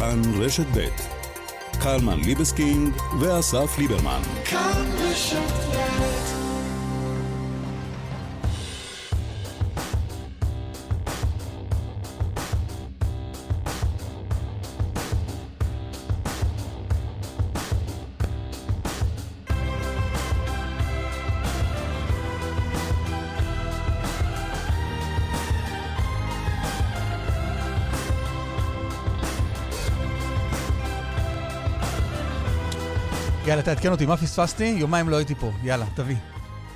כאן רשת ב' קלמן ליבסקינג ואסף ליברמן. כאן רשת ב' יאללה, תעדכן אותי, מה פספסתי? יומיים לא הייתי פה. יאללה, תביא.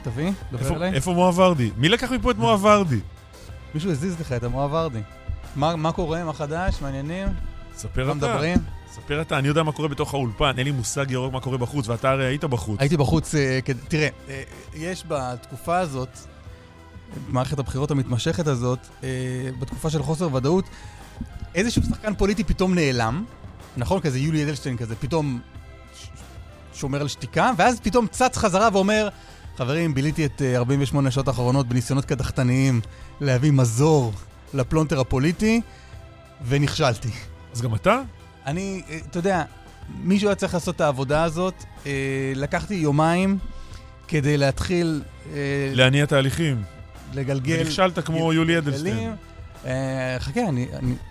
תביא, דבר אליי. איפה מואב ורדי? מי לקח מפה את מואב ורדי? מישהו הזיז לך את המואב ורדי. מה, מה קורה? מה חדש? מעניינים? ספר אתה. מדברים? ספר אתה, אני יודע מה קורה בתוך האולפן, אין לי מושג ירוק מה קורה בחוץ, ואתה הרי היית בחוץ. הייתי בחוץ, אה. תראה, אה, יש בתקופה הזאת, במערכת הבחירות המתמשכת הזאת, אה, בתקופה של חוסר ודאות, איזשהו שחקן פוליטי פתאום נעלם, נכון? כזה יולי אדלשטיין כזה, פתאום שומר על שתיקה, ואז פתאום צץ חזרה ואומר, חברים, ביליתי את 48 השעות האחרונות בניסיונות קדחתניים להביא מזור לפלונטר הפוליטי, ונכשלתי. אז גם אתה? אני, אה, אתה יודע, מישהו היה צריך לעשות את העבודה הזאת. אה, לקחתי יומיים כדי להתחיל... אה, להניע תהליכים. לגלגל... ונכשלת כמו יולי אדלשטיין. אה, חכה,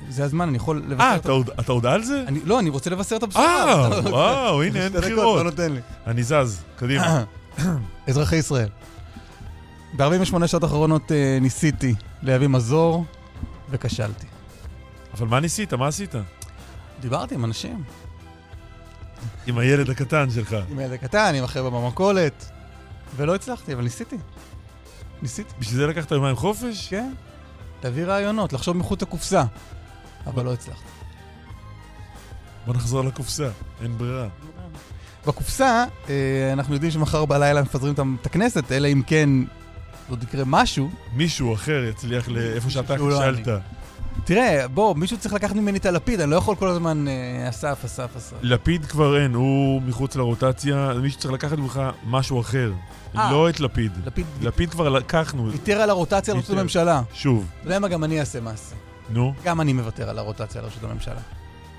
זה הזמן, אני יכול לבשר אה, אתה, אתה עוד על זה? אני, לא, אני רוצה לבשר את הבשורה. אה, וואו, הנה, אין בחירות. לא נותן לי. אני זז, קדימה. אזרחי ישראל, ב-48 שעות האחרונות אה, ניסיתי להביא מזור, וכשלתי. אבל מה ניסית? מה עשית? דיברתי עם אנשים. עם הילד הקטן שלך. עם הילד הקטן, עם החבר'ה במכולת, ולא הצלחתי, אבל ניסיתי. ניסיתי. בשביל זה לקחת יומיים חופש? כן. להביא רעיונות, לחשוב מחוץ לקופסה. אבל לא הצלחתי. בוא נחזור לקופסה, אין ברירה. בקופסה, אה, אנחנו יודעים שמחר בלילה מפזרים את הכנסת, אלא אם כן עוד יקרה משהו. מישהו אחר יצליח לאיפה שאתה כשלת. תראה, בוא, מישהו צריך לקחת ממני את הלפיד, אני לא יכול כל הזמן אה, אסף, אסף, אסף. לפיד כבר אין, הוא מחוץ לרוטציה, מישהו צריך לקחת ממך משהו אחר. אה, לא את לפיד. לפיד, לפיד כבר לקחנו. ויתר על הרוטציה לראשות הממשלה. שוב. אתה יודע מה, גם אני אעשה מעשה. נו? גם אני מוותר על הרוטציה לראשות הממשלה.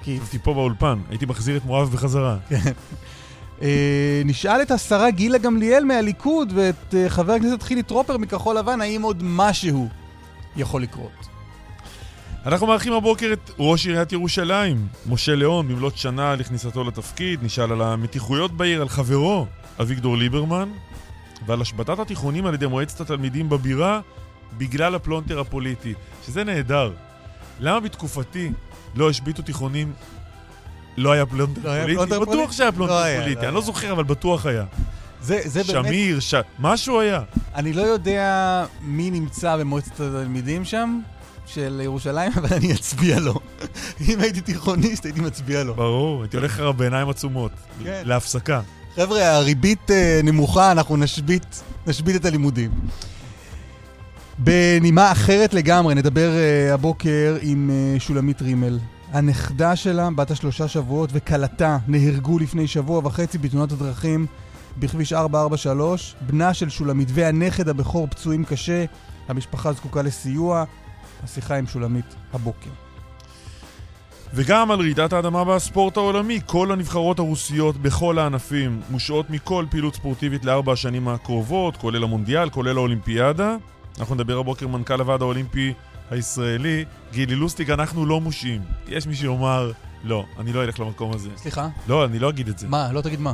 כי... הייתי פה באולפן, הייתי מחזיר את מואב בחזרה. כן. אה, נשאל את השרה גילה גמליאל מהליכוד ואת אה, חבר הכנסת חילי טרופר מכחול לבן, האם עוד משהו יכול לקרות. אנחנו מארחים הבוקר את ראש עיריית ירושלים, משה ליאון, במלאת שנה לכניסתו לתפקיד, נשאל על המתיחויות בעיר, על חברו, אביגדור ליברמן, ועל השבתת התיכונים על ידי מועצת התלמידים בבירה בגלל הפלונטר הפוליטי, שזה נהדר. למה בתקופתי לא השביתו תיכונים לא היה פלונטר לא פוליטי? פלונטר בטוח? שהיה פלונטר לא פוליטי, לא אני לא זוכר, אבל בטוח היה. זה, זה שמיר, באמת... שמיר, ש... משהו היה. אני לא יודע מי נמצא במועצת התלמידים שם, של ירושלים, אבל אני אצביע לו. אם הייתי תיכוניסט, הייתי מצביע לו. ברור, הייתי הולך לך בעיניים עצומות. כן. להפסקה. חבר'ה, הריבית uh, נמוכה, אנחנו נשבית, נשבית את הלימודים. בנימה אחרת לגמרי, נדבר uh, הבוקר עם uh, שולמית רימל. הנכדה שלה, בת השלושה שבועות, וכלתה נהרגו לפני שבוע וחצי בתאונת הדרכים בכביש 443. בנה של שולמית והנכד הבכור פצועים קשה. המשפחה זקוקה לסיוע. השיחה עם שולמית הבוקר. וגם על רעידת האדמה בספורט העולמי, כל הנבחרות הרוסיות בכל הענפים מושעות מכל פעילות ספורטיבית לארבע השנים הקרובות, כולל המונדיאל, כולל האולימפיאדה. אנחנו נדבר הבוקר עם מנכ"ל הוועד האולימפי הישראלי, גילי לוסטיק, אנחנו לא מושעים. יש מי שיאמר, לא, אני לא אלך למקום הזה. סליחה? לא, אני לא אגיד את זה. מה? לא תגיד מה.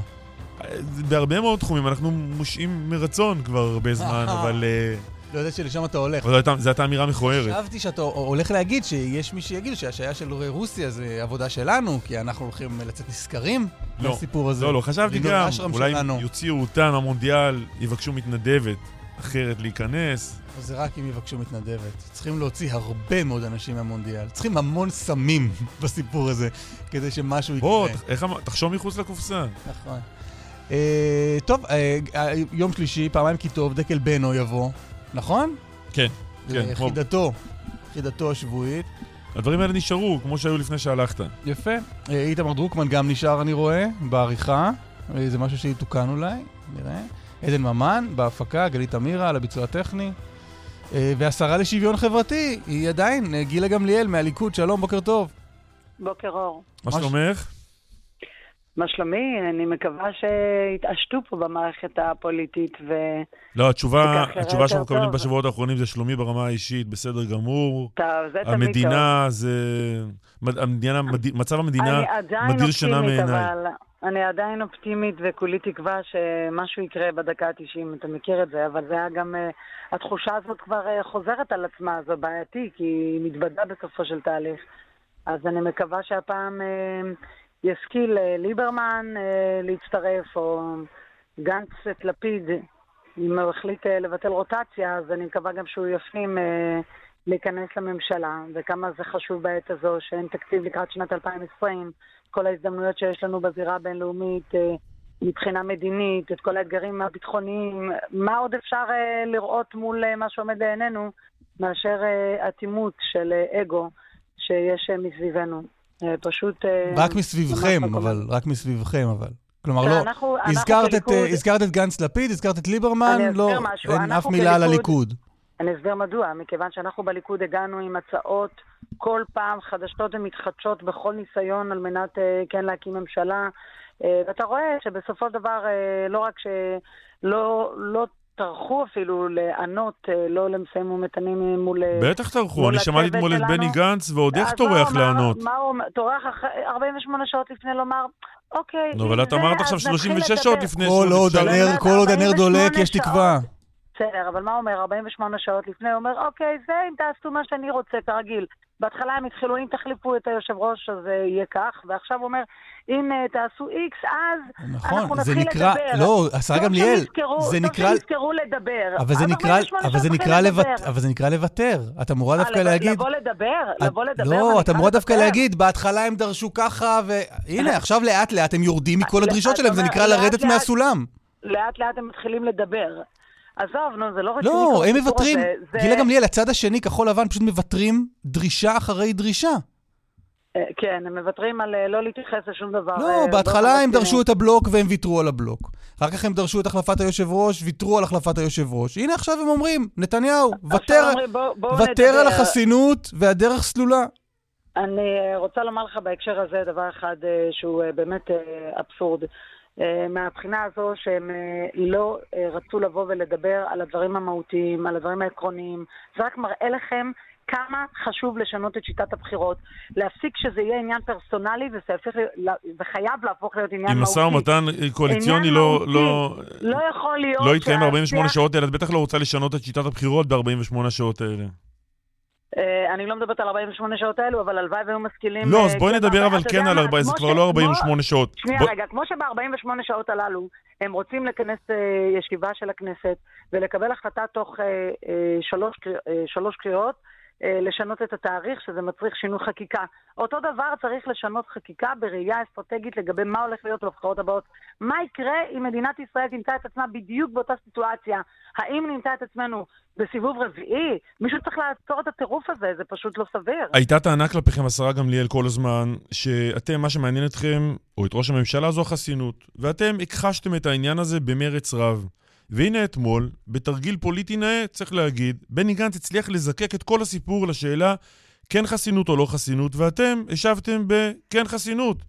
בהרבה מאוד תחומים אנחנו מושעים מרצון כבר הרבה זמן, אבל... Uh, לא יודעת שלשם אתה הולך. זו הייתה אמירה מכוערת. חשבתי שאתה הולך להגיד שיש מי שיגיד שהשעיה של רוסיה זה עבודה שלנו, כי אנחנו הולכים לצאת נשכרים לא, מהסיפור הזה. לא, לא, חשבתי גם, אולי יוציאו אותם מהמונדיאל, יבקשו מתנדבת אחרת להיכנס. זה רק אם יבקשו מתנדבת. צריכים להוציא הרבה מאוד אנשים מהמונדיאל. צריכים המון סמים בסיפור הזה, כדי שמשהו יקרה. בוא, תחשוב מחוץ לקופסה. נכון. Uh, טוב, uh, יום שלישי, פעמיים כי טוב, דקל בנו יבוא. נכון? כן, כן. חידתו, חידתו השבועית. הדברים האלה נשארו, כמו שהיו לפני שהלכת. יפה. אה, איתמר דרוקמן גם נשאר, אני רואה, בעריכה. אה, זה משהו שיתוקן אולי, נראה. עדן ממן, בהפקה, גלית אמירה, על הביצוע הטכני. אה, והשרה לשוויון חברתי, היא עדיין גילה גמליאל מהליכוד, שלום, בוקר טוב. בוקר אור. מה שלומך? מה שלומי? אני מקווה שיתעשתו פה במערכת הפוליטית ו... לא, התשובה, התשובה שאנחנו מקבלים בשבועות האחרונים זה שלומי ברמה האישית, בסדר גמור. טוב, זה תמיד טוב. המדינה זה... המדינה, מצב המדינה מדיר שינה מעיניי. אבל אני עדיין אופטימית וכולי תקווה שמשהו יקרה בדקה ה-90, אתה מכיר את זה, אבל זה היה גם... Uh, התחושה הזאת כבר uh, חוזרת על עצמה, זה בעייתי, כי היא מתבדה בסופו של תהליך. אז אני מקווה שהפעם... ישכיל אה, ליברמן אה, להצטרף, או גנץ את לפיד, אם הוא החליט אה, לבטל רוטציה, אז אני מקווה גם שהוא יפנים להיכנס לממשלה, וכמה זה חשוב בעת הזו שאין תקציב לקראת שנת 2020, כל ההזדמנויות שיש לנו בזירה הבינלאומית מבחינה מדינית, את כל האתגרים הביטחוניים, מה עוד אפשר לראות מול מה שעומד לעינינו מאשר אטימות של אגו שיש מסביבנו. אה, פשוט... אה, רק מסביבכם, אבל, רק מסביבכם, אבל. כלומר, לא, אנחנו, הזכרת, אנחנו את, בליכוד... הזכרת את גנץ לפיד, הזכרת את ליברמן, לא, משהו. אין אף מילה על הליכוד. אני אסביר מדוע, מכיוון שאנחנו בליכוד הגענו עם הצעות כל פעם חדשות ומתחדשות בכל ניסיון על מנת כן להקים ממשלה. ואתה רואה שבסופו של דבר, לא רק שלא לא טרחו אפילו לענות, אה, לא למשאים ומתנים מול... אה, בטח טרחו, אני שמעתי אתמול את בני גנץ, ועוד איך טורח לענות. מה הוא טורח 48 שעות לפני לומר, אוקיי, נו, אבל את אמרת עכשיו 36 שעות לפני... כל עוד הנר דולק, יש תקווה. בסדר, אבל מה אומר? 48 שעות לפני, הוא אומר, אוקיי, זה אם תעשו מה שאני רוצה, כרגיל. בהתחלה הם התחילו, אם תחליפו את היושב ראש, אז זה יהיה כך, ועכשיו הוא אומר, אם uh, תעשו איקס, אז נכון, אנחנו נתחיל נקרא, לדבר. לא, השרה גמליאל, זה נקרא... טוב שנזכרו לדבר. אבל זה נקרא, אבל זה נקרא, לבט, אבל זה נקרא לוותר. את אמורה דווקא להגיד... לבוא לדבר? לבוא לדבר? לא, את אמורה דווקא להגיד, בהתחלה הם דרשו ככה, והנה, עכשיו לאט-לאט הם יורדים מכל הדרישות שלהם, זה נקרא לרדת מהסולם. לאט-לאט הם מתחילים לדבר. עזוב, נו, זה לא רציני. לא, הם מוותרים. זה... גילה גמליאל, הצד השני, כחול לבן, פשוט מוותרים דרישה אחרי דרישה. אה, כן, הם מוותרים על אה, לא להתייחס לשום דבר. לא, אה, בהתחלה הם דרשו את הבלוק והם ויתרו על הבלוק. אחר כך הם דרשו את החלפת היושב ראש, ויתרו על החלפת היושב ראש. הנה עכשיו הם אומרים, נתניהו, ותר על החסינות והדרך סלולה. אני רוצה לומר לך בהקשר הזה דבר אחד שהוא באמת אבסורד. אה, מהבחינה הזו שהם אה, לא אה, רצו לבוא ולדבר על הדברים המהותיים, על הדברים העקרוניים. זה רק מראה לכם כמה חשוב לשנות את שיטת הבחירות, להפסיק שזה יהיה עניין פרסונלי וחייב להפוך להיות עניין מהותי. אם משא ומתן קואליציוני לא, לא, לא יכול להיות... לא יתקיים ב-48 שעות האלה, את בטח לא רוצה לשנות את שיטת הבחירות ב-48 שעות האלה. אה, אני לא מדברת על 48 שעות האלו, אבל הלוואי והיו משכילים... לא, אז בואי נדבר אבל כן על 40, זה כבר לא 48 שעות. שנייה רגע, כמו שב-48 שעות הללו הם רוצים לכנס אה, ישיבה של הכנסת ולקבל החלטה תוך אה, שלוש קריאות, לשנות את התאריך, שזה מצריך שינוי חקיקה. אותו דבר צריך לשנות חקיקה בראייה אסטרטגית לגבי מה הולך להיות בבחירות הבאות. מה יקרה אם מדינת ישראל תמצא את עצמה בדיוק באותה סיטואציה? האם נמצא את עצמנו בסיבוב רביעי? מישהו צריך לעצור את הטירוף הזה, זה פשוט לא סביר. הייתה טענה כלפיכם, השרה גמליאל, כל הזמן, שאתם, מה שמעניין אתכם, או את ראש הממשלה, זו החסינות. ואתם הכחשתם את העניין הזה במרץ רב. והנה אתמול, בתרגיל פוליטי נאה, צריך להגיד, בני גנץ הצליח לזקק את כל הסיפור לשאלה כן חסינות או לא חסינות, ואתם השבתם בכן חסינות.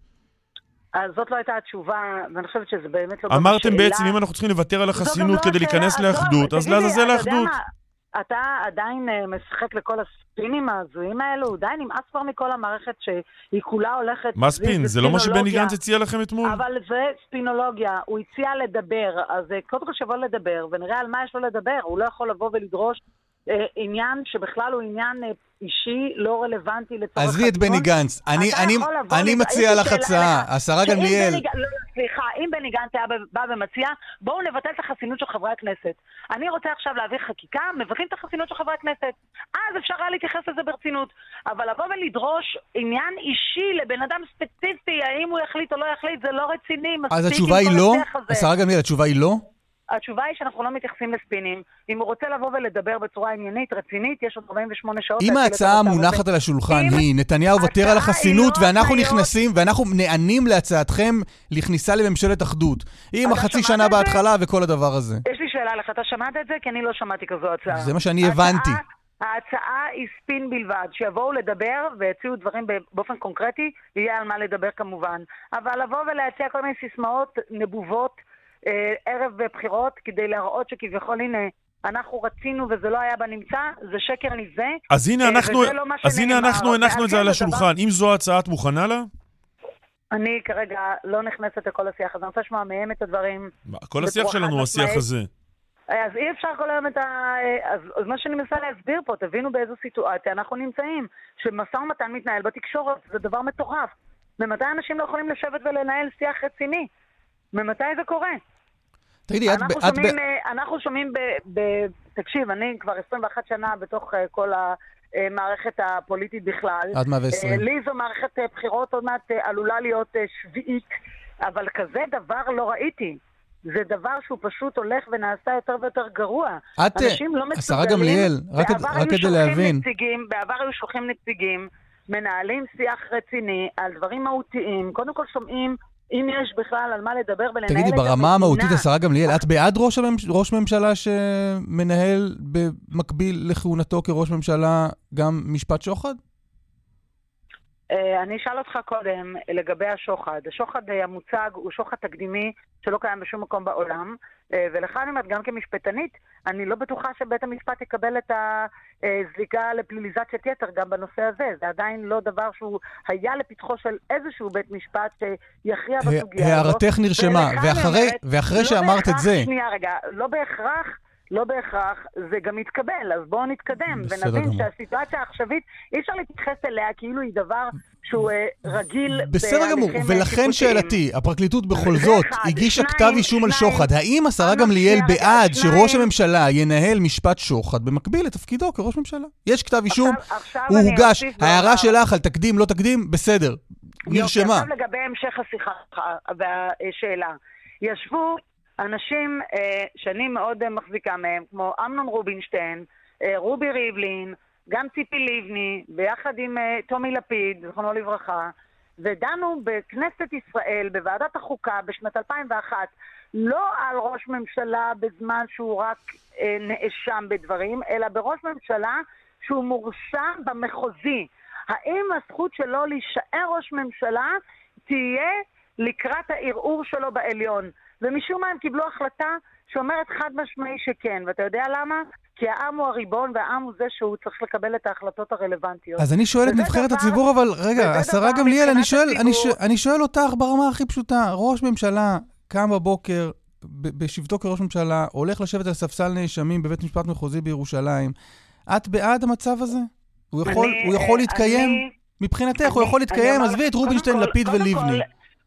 אז זאת לא הייתה התשובה, ואני חושבת שזה באמת לא... אמרתם בעצם, אם אנחנו צריכים לוותר על החסינות כדי להיכנס לאחדות, אז לעזאזל האחדות. אתה עדיין אה, משחק לכל הספינים ההזויים האלו, די נמאס כבר מכל המערכת שהיא כולה הולכת... מה ספין? זה לא מה שבני גנץ הציע לכם אתמול? אבל זה ספינולוגיה, הוא הציע לדבר, אז אה, קודם כל שיבוא לדבר, ונראה על מה יש לו לדבר, הוא לא יכול לבוא ולדרוש עניין שבכלל הוא עניין אה, אישי, לא רלוונטי לצורך... עזבי את בני גנץ. אני, אני, אני מציע לך הצעה, השרה גמליאל. סליחה, אם בני גנץ היה בא ומציע, בואו נבטל את החסינות של חברי הכנסת. אני רוצה עכשיו להעביר חקיקה, מבטלים את החסינות של חברי הכנסת. אז אפשר היה להתייחס לזה ברצינות. אבל לבוא ולדרוש עניין אישי לבן אדם ספציפי, האם הוא יחליט או לא יחליט, זה לא רציני. אז התשובה היא לא? השרה גמליאל, התשובה היא לא? התשובה היא שאנחנו לא מתייחסים לספינים. אם הוא רוצה לבוא ולדבר בצורה עניינית, רצינית, יש עוד 48 שעות... אם ההצעה המונחת על השולחן היא, נתניהו ותר על החסינות, לא ואנחנו נכנסים, ואנחנו נענים להצעתכם לכניסה לממשלת אחדות. עם החצי שנה בהתחלה וכל הדבר הזה. יש לי שאלה לך, אתה שמעת את זה? כי אני לא שמעתי כזו הצעה. זה מה שאני הבנתי. ההצעה היא ספין בלבד, שיבואו לדבר ויציעו דברים באופן קונקרטי, יהיה על מה לדבר כמובן. אבל לבוא ולהציע כל מיני סיסמאות נבובות ערב בחירות כדי להראות שכביכול הנה אנחנו רצינו וזה לא היה בנמצא, זה שקר נזה. אז הנה אנחנו, לא אז הנה אנחנו הנחנו את זה על השולחן. אם זו ההצעה, את מוכנה לה? אני כרגע לא נכנסת לכל השיח הזה, אני רוצה לשמוע מהם את הדברים. כל השיח שלנו הוא השיח הזה. אז אי אפשר כל היום את ה... אז, אז מה שאני מנסה להסביר פה, תבינו באיזו סיטואציה אנחנו נמצאים. שמשא ומתן מתנהל בתקשורת, זה דבר מטורף. ממתי אנשים לא יכולים לשבת ולנהל שיח רציני? ממתי זה קורה? תגידי, את... אנחנו את שומעים, ב... אה, אנחנו שומעים ב, ב... תקשיב, אני כבר 21 שנה בתוך אה, כל המערכת הפוליטית בכלל. עד 120. לי זו מערכת אה, בחירות עוד מעט עלולה להיות שביעית, אבל כזה דבר לא ראיתי. זה דבר שהוא פשוט הולך ונעשה יותר ויותר גרוע. את, אנשים לא מסוגלים... השרה גמליאל, רק, רק כדי להבין. נציגים, בעבר היו שולחים נציגים, מנהלים שיח רציני על דברים מהותיים, קודם כל שומעים אם יש בכלל על מה לדבר ולנהל את המדינה. תגידי, ברמה המהותית, השרה גמליאל, את בעד ראש, הממש... ראש ממשלה שמנהל במקביל לכהונתו כראש ממשלה גם משפט שוחד? אה, אני אשאל אותך קודם לגבי השוחד. השוחד אה, המוצג הוא שוחד תקדימי שלא קיים בשום מקום בעולם, אה, ולך אני אומרת, גם כמשפטנית, אני לא בטוחה שבית המשפט יקבל את הזליגה לפליליזציית יתר גם בנושא הזה. זה עדיין לא דבר שהוא היה לפתחו של איזשהו בית משפט שיכריע בסוגיה הזאת. הערתך נרשמה, ואחרי, ואחרי לא שאמרת את זה... שנייה רגע, לא בהכרח... לא בהכרח זה גם יתקבל, אז בואו נתקדם ונבין גמור. שהסיטואציה העכשווית, אי אפשר להתייחס אליה כאילו היא דבר שהוא אה, רגיל בסדר גמור, ולכן שאלתי, הפרקליטות בכל זאת הגישה כתב אישום על שוחד, האם השרה גמליאל בעד שראש הממשלה ינהל משפט שוחד במקביל לתפקידו כראש ממשלה? יש כתב אישום, הוא הוגש, ההערה שלך על תקדים, לא תקדים, בסדר, נרשמה. עכשיו לגבי המשך השיחה והשאלה. ישבו אנשים אה, שאני מאוד אה, מחזיקה מהם, כמו אמנון רובינשטיין, אה, רובי ריבלין, גם ציפי לבני, ביחד עם אה, טומי לפיד, זכרונו לברכה, ודנו בכנסת ישראל, בוועדת החוקה, בשנת 2001, לא על ראש ממשלה בזמן שהוא רק אה, נאשם בדברים, אלא בראש ממשלה שהוא מורשע במחוזי. האם הזכות שלו להישאר ראש ממשלה תהיה לקראת הערעור שלו בעליון? ומשום מה הם קיבלו החלטה שאומרת חד משמעי שכן. ואתה יודע למה? כי העם הוא הריבון והעם הוא זה שהוא צריך לקבל את ההחלטות הרלוונטיות. אז אני שואל את נבחרת דבר, הציבור, אבל רגע, השרה גמליאל, אני שואל, אני, ש... אני שואל אותך ברמה הכי פשוטה. ראש ממשלה קם בבוקר, בשבתו כראש ממשלה, הולך לשבת על ספסל נאשמים בבית משפט מחוזי בירושלים. את בעד המצב הזה? הוא יכול, אני, הוא יכול להתקיים? אני, מבחינתך, אני, הוא יכול להתקיים? עזבי את רובינשטיין, לפיד ולבני.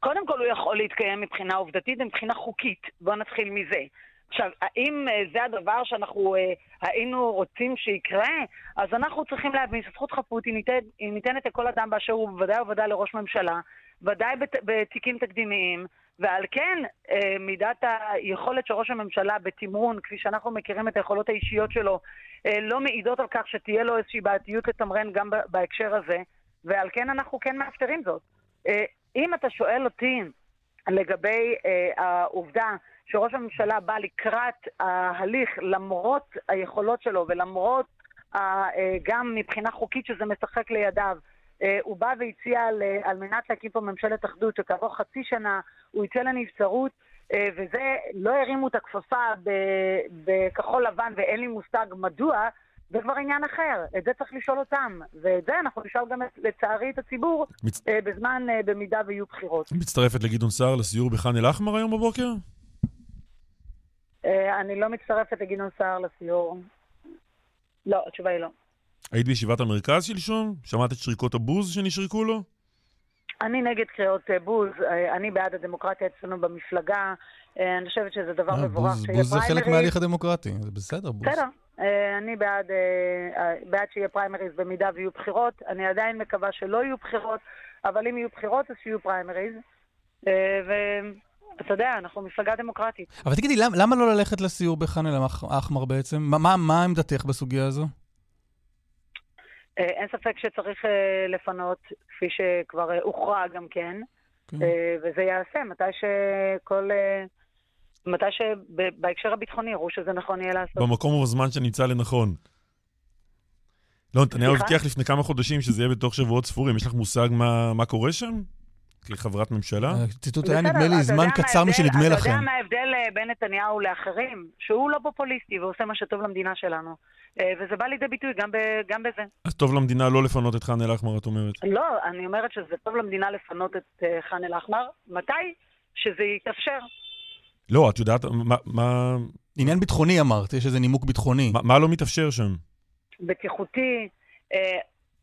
קודם כל הוא יכול להתקיים מבחינה עובדתית ומבחינה חוקית. בואו נתחיל מזה. עכשיו, האם uh, זה הדבר שאנחנו uh, היינו רוצים שיקרה? אז אנחנו צריכים להבין שזכות חפות היא, ניתן, היא ניתנת לכל אדם באשר הוא, בוודאי ובוודאי לראש ממשלה, ודאי בת, בתיקים תקדימיים, ועל כן uh, מידת היכולת של ראש הממשלה בתמרון, כפי שאנחנו מכירים את היכולות האישיות שלו, uh, לא מעידות על כך שתהיה לו איזושהי בעייתיות לתמרן גם בהקשר הזה, ועל כן אנחנו כן מאפשרים זאת. אם אתה שואל אותי לגבי אה, העובדה שראש הממשלה בא לקראת ההליך למרות היכולות שלו ולמרות אה, גם מבחינה חוקית שזה משחק לידיו, אה, הוא בא והציע על, על מנת להקים פה ממשלת אחדות שכעבור חצי שנה הוא יצא לנבצרות אה, וזה, לא הרימו את הכפפה בכחול לבן ואין לי מושג מדוע, זה כבר עניין אחר, את זה צריך לשאול אותם. ואת זה אנחנו נשאל גם, לצערי, את הציבור מצ... אה, בזמן, אה, במידה ויהיו בחירות. מצטרפת לגדעון סער לסיור בח'אן אל-אחמר היום בבוקר? אה, אני לא מצטרפת לגדעון סער לסיור. לא, התשובה היא לא. היית בישיבת המרכז שלשום? שמעת את שריקות הבוז שנשרקו לו? אני נגד קריאות בוז, אני בעד הדמוקרטיה אצלנו במפלגה. אני חושבת שזה דבר מבורך שיהיה פריימריז. בוז זה חלק מההליך הדמוקרטי, זה בסדר, בוז. בסדר, אה, אני בעד, אה, אה, בעד שיהיה פריימריז במידה ויהיו בחירות. אני עדיין מקווה שלא יהיו בחירות, אבל אם יהיו בחירות אז שיהיו פריימריז. ואתה יודע, אנחנו מפלגה דמוקרטית. אבל תגידי, למה, למה לא ללכת לסיור בח'אן אל-אחמר בעצם? מה, מה עמדתך בסוגיה הזו? אין ספק שצריך לפנות, כפי שכבר הוכרע גם כן, כן. וזה ייעשה מתי שכל... מתי שבהקשר הביטחוני יראו שזה נכון יהיה לעשות. במקום ובזמן שנמצא לנכון. לא, נתניהו הבטיח לפני כמה חודשים שזה יהיה בתוך שבועות ספורים. יש לך מושג מה, מה קורה שם? כחברת ממשלה? הציטוט היה נדמה לי זמן קצר משנדמה לכם. אתה יודע מה ההבדל אה, בין נתניהו לאחרים? שהוא לא פופוליסטי ועושה מה שטוב למדינה שלנו. אה, וזה בא לידי ביטוי גם, ב, גם בזה. אז טוב למדינה לא לפנות את ח'אן אל-אחמר, את אומרת? לא, אני אומרת שזה טוב למדינה לפנות את אה, ח'אן אל-אחמר. מתי? שזה יתאפשר. לא, את יודעת, מה... מה... עניין ביטחוני אמרת, יש איזה נימוק ביטחוני. מה, מה לא מתאפשר שם? בטיחותי, אה,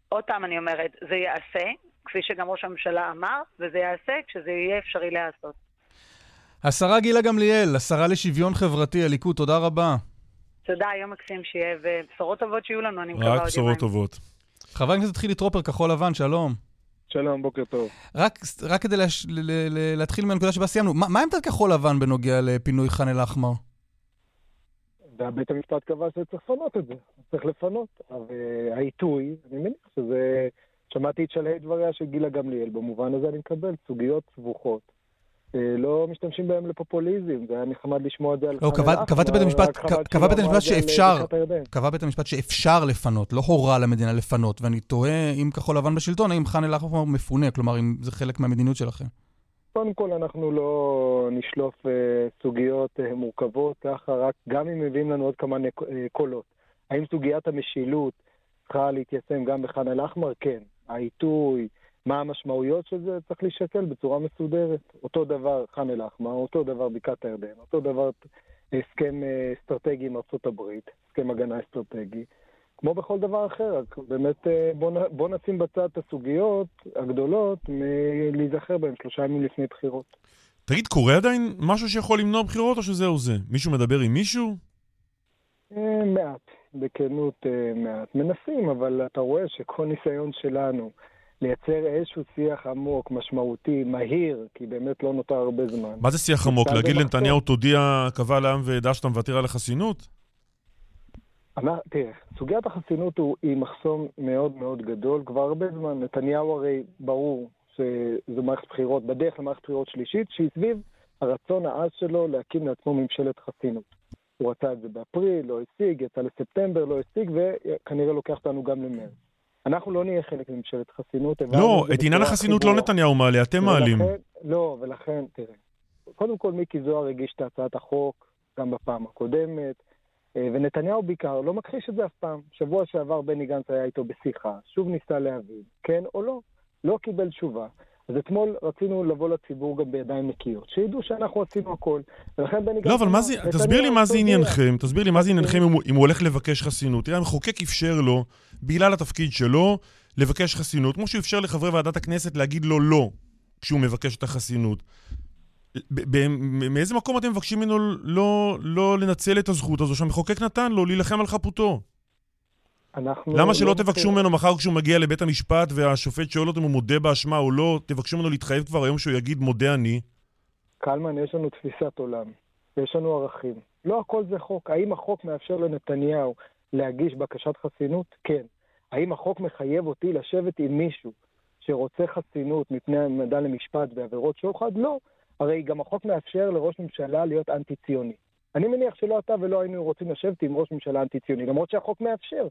עוד פעם אני אומרת, זה ייעשה, כפי שגם ראש הממשלה אמר, וזה ייעשה כשזה יהיה אפשרי להיעשות. השרה גילה גמליאל, השרה לשוויון חברתי, הליכוד, תודה רבה. תודה, יום מקסים שיהיה, ובשורות טובות שיהיו לנו, אני מקווה עוד יומיים. רק בשורות טובות. חבר הכנסת חילי טרופר, כחול לבן, שלום. שלום, בוקר טוב. רק, רק כדי להש... ל... ל... להתחיל מהנקודה שבה סיימנו, מה, מה עמדת כחול לבן בנוגע לפינוי ח'אן אל-אחמר? בית המשפט קבע שצריך לפנות את זה, צריך לפנות. העיתוי, אני מניח שזה... שמעתי את שלהי דבריה של גילה גמליאל, במובן הזה אני מקבל סוגיות סבוכות. אה, לא משתמשים בהם לפופוליזם, זה היה נחמד לשמוע את זה על לא, קבע בית המשפט, קבע בית המשפט שאפשר, קבע בית המשפט שאפשר לפנות, לא הורה למדינה לפנות, ואני תוהה אם כחול לבן בשלטון, האם ח'אן אל-אחמר מפונה, כלומר, אם זה חלק מהמדיניות שלכם. קודם כל, אנחנו לא נשלוף uh, סוגיות uh, מורכבות ככה, רק גם אם מביאים לנו עוד כמה קולות. האם סוגיית המשילות צריכה להתיישם גם בח'אן אל-אחמר? כן. העיתוי, מה המשמעויות של זה, צריך להישקל בצורה מסודרת. אותו דבר ח'אן אל-אחמר, אותו דבר בקעת הירדן, אותו דבר הסכם אסטרטגי עם ארה"ב, הסכם הגנה אסטרטגי. כמו בכל דבר אחר, רק באמת בוא, בוא נשים בצד את הסוגיות הגדולות מלהיזכר בהן שלושה ימים לפני בחירות. תגיד, קורה עדיין משהו שיכול למנוע בחירות או שזהו זה? מישהו מדבר עם מישהו? מעט, בכנות מעט. מנסים, אבל אתה רואה שכל ניסיון שלנו לייצר איזשהו שיח עמוק, משמעותי, מהיר, כי באמת לא נותר הרבה זמן. מה זה שיח עמוק? להגיד לנתניהו, תודיע קבל לעם ועדה שאתה מוותר על החסינות? תראה, סוגיית החסינות הוא, היא מחסום מאוד מאוד גדול כבר הרבה זמן. נתניהו הרי ברור שזו מערכת בחירות, בדרך למערכת בחירות שלישית, שהיא סביב הרצון העז שלו להקים לעצמו ממשלת חסינות. הוא רצה את זה באפריל, לא השיג, יצא לספטמבר, לא השיג, וכנראה לוקח אותנו גם למרץ. אנחנו לא נהיה חלק מממשלת חסינות. לא, את עניין החסינות לא נתניהו מעלה, אתם מעלים. לא, ולכן, תראה, קודם כל מיקי זוהר הגיש את הצעת החוק גם בפעם הקודמת, אה, ונתניהו בעיקר לא מכחיש את זה אף פעם. שבוע שעבר בני גנץ היה איתו בשיחה, שוב ניסה להבין, כן או לא. לא קיבל תשובה. אז אתמול רצינו לבוא לציבור גם בידיים נקיות, שידעו שאנחנו עשינו הכל, ולכן בני גנץ... לא, אבל מה זה, תסביר לי מה זה עניינכם, תסביר לי מה זה עניינכם אם הוא הולך לבקש חסינות. תראה, המחוקק אפשר לו, בגלל התפקיד שלו, לבקש חסינות, כמו שהוא אפשר לחברי ועדת הכנסת להגיד לו לא, כשהוא מבקש את החסינות. מאיזה מקום אתם מבקשים ממנו לא, לא לנצל את הזכות הזו שהמחוקק נתן לו, להילחם על חפותו? למה שלא לא תבקשו ממנו מחר כשהוא מגיע לבית המשפט והשופט שואל אותו אם הוא מודה באשמה או לא, תבקשו ממנו להתחייב כבר היום שהוא יגיד מודה אני? קלמן, יש לנו תפיסת עולם, יש לנו ערכים. לא הכל זה חוק. האם החוק מאפשר לנתניהו להגיש בקשת חסינות? כן. האם החוק מחייב אותי לשבת עם מישהו שרוצה חסינות מפני העמדה למשפט בעבירות שוחד? לא. הרי גם החוק מאפשר לראש ממשלה להיות אנטי-ציוני. אני מניח שלא אתה ולא היינו רוצים לשבת עם ראש ממשלה אנטי-ציוני, למרות שהחוק מאפשר.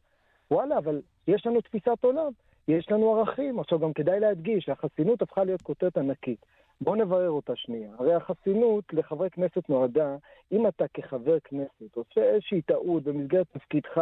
וואלה, אבל יש לנו תפיסת עולם, יש לנו ערכים. עכשיו, גם כדאי להדגיש שהחסינות הפכה להיות כותרת ענקית. בואו נברר אותה שנייה. הרי החסינות לחברי כנסת נועדה, אם אתה כחבר כנסת עושה איזושהי טעות במסגרת תפקידך,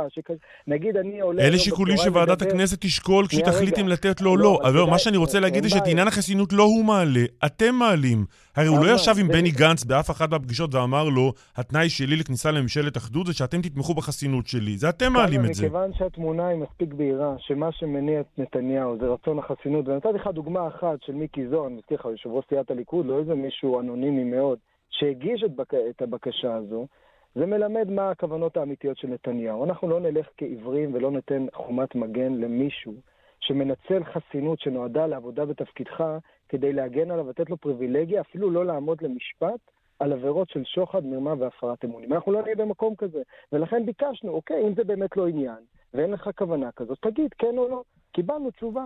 נגיד אני עולה... אלה שיקולים שוועדת הכנסת תשקול כשהיא תחליט אם לתת לו או לא. לא. אבל מה שאני רוצה להגיד זה שאת עניין החסינות לא הוא מעלה, אתם מעלים. הרי הוא לא ישב עם בני גנץ באף אחת מהפגישות ואמר לו, התנאי שלי לכניסה לממשלת אחדות זה שאתם תתמכו בחסינות שלי. זה אתם מעלים את זה. מכיוון שהתמונה היא מספיק בהירה, שמה שמניע את נתניהו זה רצון החסינות, ונתתי לך דוגמה אחת של מיקי זוהר, אני מזכיר לך, יושב ראש סיעת הליכוד, לא איזה מישהו אנונימי מאוד, שהגיש את, בק... את הבקשה הזו, זה מלמד מה הכוונות האמיתיות של נתניהו. אנחנו לא נלך כעיוורים ולא ניתן חומת מגן למישהו שמנצל חסינות שנועדה לעבודה בתפקידך כדי להגן עליו, לתת לו פריבילגיה, אפילו לא לעמוד למשפט על עבירות של שוחד, מרמה והפרת אמונים. אנחנו לא נהיה במקום כזה. ולכן ביקשנו, אוקיי, אם זה באמת לא עניין, ואין לך כוונה כזאת, תגיד כן או לא. קיבלנו תשובה.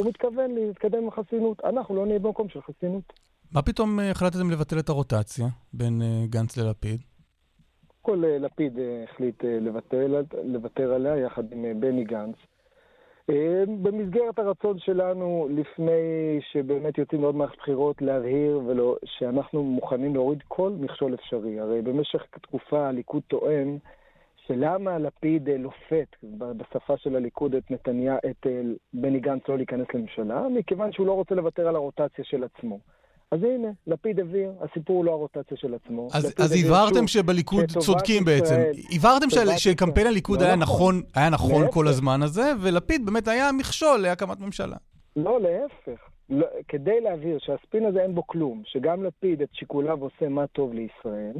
הוא מתכוון להתקדם עם החסינות. אנחנו לא נהיה במקום של חסינות. מה פתאום אה, החלטתם לבטל את הרוטציה בין אה, גנץ ללפיד? כל אה, לפיד החליט לבטל, לוותר עליה יחד עם בני גנץ. אה, במסגרת הרצון שלנו, לפני שבאמת יוצאים לעוד מערכת בחירות, להבהיר ולא, שאנחנו מוכנים להוריד כל מכשול אפשרי. הרי במשך תקופה הליכוד טוען שלמה לפיד לופת בשפה של הליכוד את נתניה, את בני גנץ לא להיכנס לממשלה? מכיוון שהוא לא רוצה לוותר על הרוטציה של עצמו. אז הנה, לפיד הבהיר, הסיפור הוא לא הרוטציה של עצמו. אז, אז הבהרתם שבליכוד צודקים בעצם. הבהרתם שקמפיין הליכוד לא היה נכון, נכון, היה נכון כל הזמן הזה, ולפיד באמת היה מכשול להקמת ממשלה. לא, להפך. לא, כדי להבהיר שהספין הזה אין בו כלום, שגם לפיד את שיקוליו עושה מה טוב לישראל,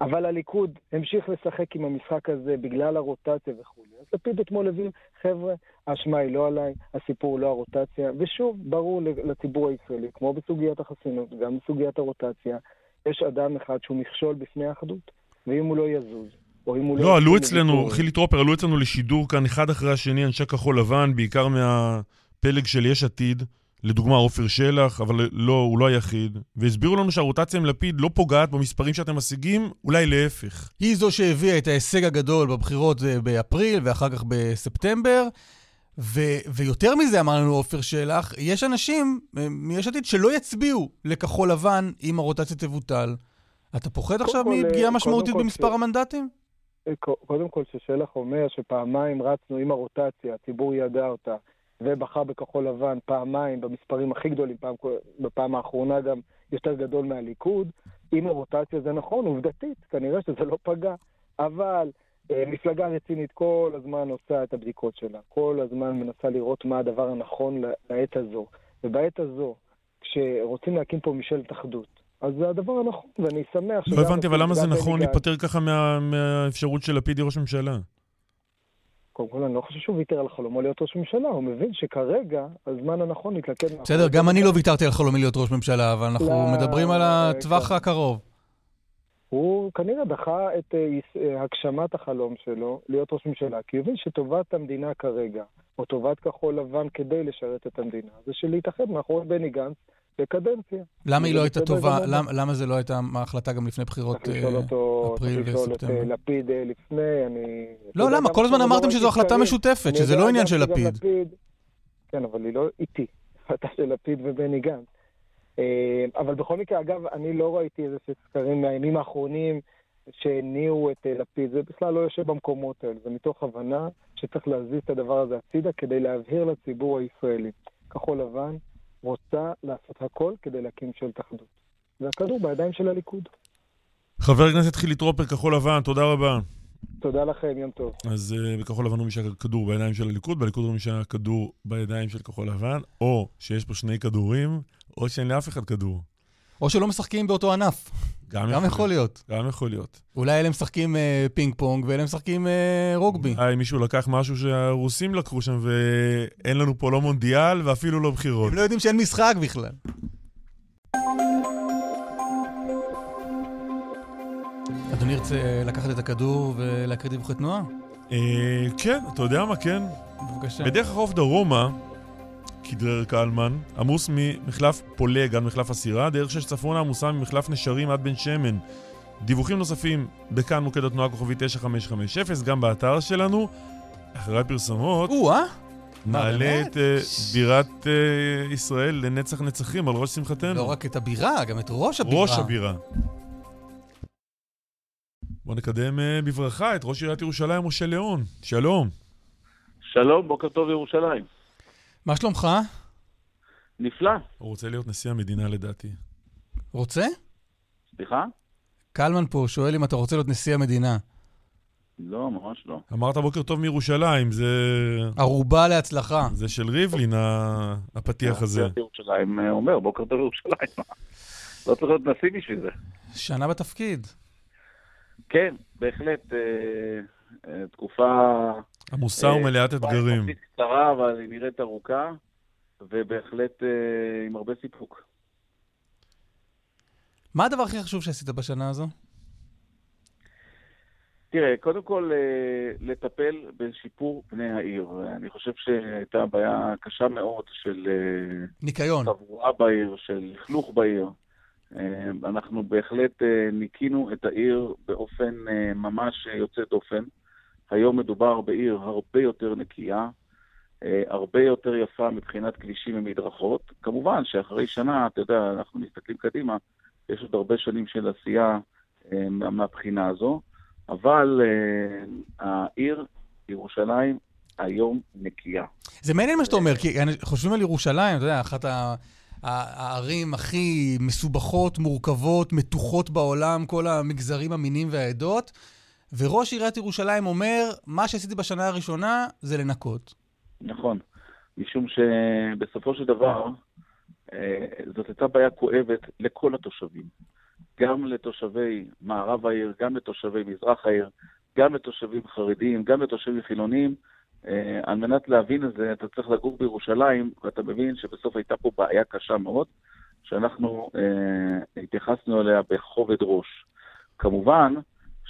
אבל הליכוד המשיך לשחק עם המשחק הזה בגלל הרוטציה וכולי. אז לפיד אתמול הבין, חבר'ה, האשמה היא לא עליי, הסיפור הוא לא הרוטציה, ושוב, ברור לציבור הישראלי, כמו בסוגיית החסינות, גם בסוגיית הרוטציה, יש אדם אחד שהוא מכשול בפני האחדות, ואם הוא לא יזוז, או אם הוא לא... לא, עלו אצלנו, חילי טרופר, עלו אצלנו לשידור כאן אחד אחרי השני, אנשי כחול לבן, בעיקר מהפלג של יש עתיד. לדוגמה עופר שלח, אבל לא, הוא לא היחיד, והסבירו לנו שהרוטציה עם לפיד לא פוגעת במספרים שאתם משיגים, אולי להפך. היא זו שהביאה את ההישג הגדול בבחירות אה, באפריל ואחר כך בספטמבר, ו- ויותר מזה, אמר לנו עופר שלח, יש אנשים אה, מיש עתיד שלא יצביעו לכחול לבן אם הרוטציה תבוטל. אתה פוחד עכשיו מפגיעה אה, משמעותית במספר ש... המנדטים? קודם כל, ששלח אומר שפעמיים רצנו עם הרוטציה, הציבור ידע אותה. ובחר בכחול לבן פעמיים במספרים הכי גדולים, פעם, בפעם האחרונה גם יותר גדול מהליכוד. עם הרוטציה זה נכון, עובדתית, כנראה שזה לא פגע. אבל אה, מפלגה רצינית כל הזמן עושה את הבדיקות שלה, כל הזמן מנסה לראות מה הדבר הנכון לעת הזו. ובעת הזו, כשרוצים להקים פה משאלת אחדות, אז זה הדבר הנכון, ואני שמח לא הבנתי, אבל למה זה נכון להיפטר ככה מה, מהאפשרות של לפיד ראש ממשלה? קודם כל, אני לא חושב שהוא ויתר על חלומו להיות ראש ממשלה, הוא מבין שכרגע הזמן הנכון להתלכד... בסדר, גם אני לא ויתרתי על חלומי להיות ראש ממשלה, אבל אנחנו לא, מדברים על הטווח כן. הקרוב. הוא כנראה דחה את אה, אה, הגשמת החלום שלו להיות ראש ממשלה, כי הוא הבין שטובת המדינה כרגע, או טובת כחול לבן כדי לשרת את המדינה, זה של להתאחד מאחורי בני גנץ בקדנציה. למה היא לא הייתה טובה? למה, למה זה לא הייתה החלטה גם לפני בחירות אפריל וספטמבר? צריך לשאול את אה, לפיד אה, לפני, אני... לא, למה? כל הזמן אמרתם שזו החלטה משותפת, שזה לא עניין של לפיד. כן, אבל היא לא איתי. החלטה של לפיד ובני גנץ. אה, אבל בכל מקרה, אגב, אני לא ראיתי איזה סקרים מהימים האחרונים שהניעו את לפיד. זה בכלל לא יושב במקומות האלה. זה מתוך הבנה שצריך להזיז את הדבר הזה הצידה כדי להבהיר לציבור הישראלי. כחול לבן, רוצה לעשות הכל כדי להקים ממשלת אחדות. והכדור בידיים של הליכוד. חבר הכנסת חילי טרופר, כחול לבן, תודה רבה. תודה לכם, יום טוב. אז uh, בכחול לבן הוא כדור בידיים של הליכוד, בליכוד הוא כדור בידיים של כחול לבן, או שיש פה שני כדורים, או שאין לאף אחד כדור. או שלא משחקים באותו ענף. גם, גם יכול להיות. גם יכול להיות. אולי אלה משחקים אה, פינג פונג ואלה משחקים אה, רוגבי. אולי מישהו לקח משהו שהרוסים לקחו שם ואין לנו פה לא מונדיאל ואפילו לא בחירות. הם לא יודעים שאין משחק בכלל. אדוני ירצה לקחת את הכדור ולהקריא דיווחי תנועה? אה, כן, אתה יודע מה, כן. בבקשה. בדרך החוף דרומה, כדרר קלמן, עמוס ממחלף פולג עד מחלף הסירה, דרך שש צפונה עמוסה ממחלף נשרים עד בן שמן. דיווחים נוספים בכאן מוקד התנועה כוכבי 9550, גם באתר שלנו. אחרי הפרסומות, או-אה. נעלה את uh, בירת uh, ישראל לנצח נצחים על ראש שמחתנו. לא רק את הבירה, גם את ראש הבירה. ראש הבירה. בואו נקדם uh, בברכה את ראש עיריית ירושלים, משה ליאון. שלום. שלום, בוקר טוב ירושלים. מה שלומך? נפלא. הוא רוצה להיות נשיא המדינה לדעתי. רוצה? סליחה? קלמן פה שואל אם אתה רוצה להיות נשיא המדינה. לא, ממש לא. אמרת בוקר טוב מירושלים, זה... ערובה להצלחה. זה של ריבלין, הפתיח הזה. ירושלים אה, אומר, בוקר טוב ירושלים. לא צריך להיות נשיא בשביל זה. שנה בתפקיד. כן, בהחלט. אה, אה, תקופה... עמוסה ומלאת אתגרים. קצרה, אבל היא נראית ארוכה, ובהחלט עם הרבה סיפוק. מה הדבר הכי חשוב שעשית בשנה הזו? תראה, קודם כל, אה, לטפל בשיפור פני העיר. אני חושב שהייתה בעיה קשה מאוד של... אה, ניקיון. תברואה בעיר, של לכלוך בעיר. אה, אנחנו בהחלט ניקינו את העיר באופן ממש יוצא דופן. היום מדובר בעיר הרבה יותר נקייה. אה, הרבה יותר יפה מבחינת כבישים ומדרכות. כמובן שאחרי שנה, אתה יודע, אנחנו מסתכלים קדימה, יש עוד הרבה שנים של עשייה אה, מהבחינה הזו, אבל אה, העיר, ירושלים, היום נקייה. זה מעניין מה שאתה אומר, כי חושבים על ירושלים, אתה יודע, אחת הערים הכי מסובכות, מורכבות, מתוחות בעולם, כל המגזרים, המינים והעדות, וראש עיריית ירושלים אומר, מה שעשיתי בשנה הראשונה זה לנקות. נכון, משום שבסופו של דבר, אה, זאת הייתה בעיה כואבת לכל התושבים. גם לתושבי מערב העיר, גם לתושבי מזרח העיר, גם לתושבים חרדים, גם לתושבים חילונים. אה, על מנת להבין את זה, אתה צריך לגור בירושלים, ואתה מבין שבסוף הייתה פה בעיה קשה מאוד, שאנחנו אה, התייחסנו אליה בכובד ראש. כמובן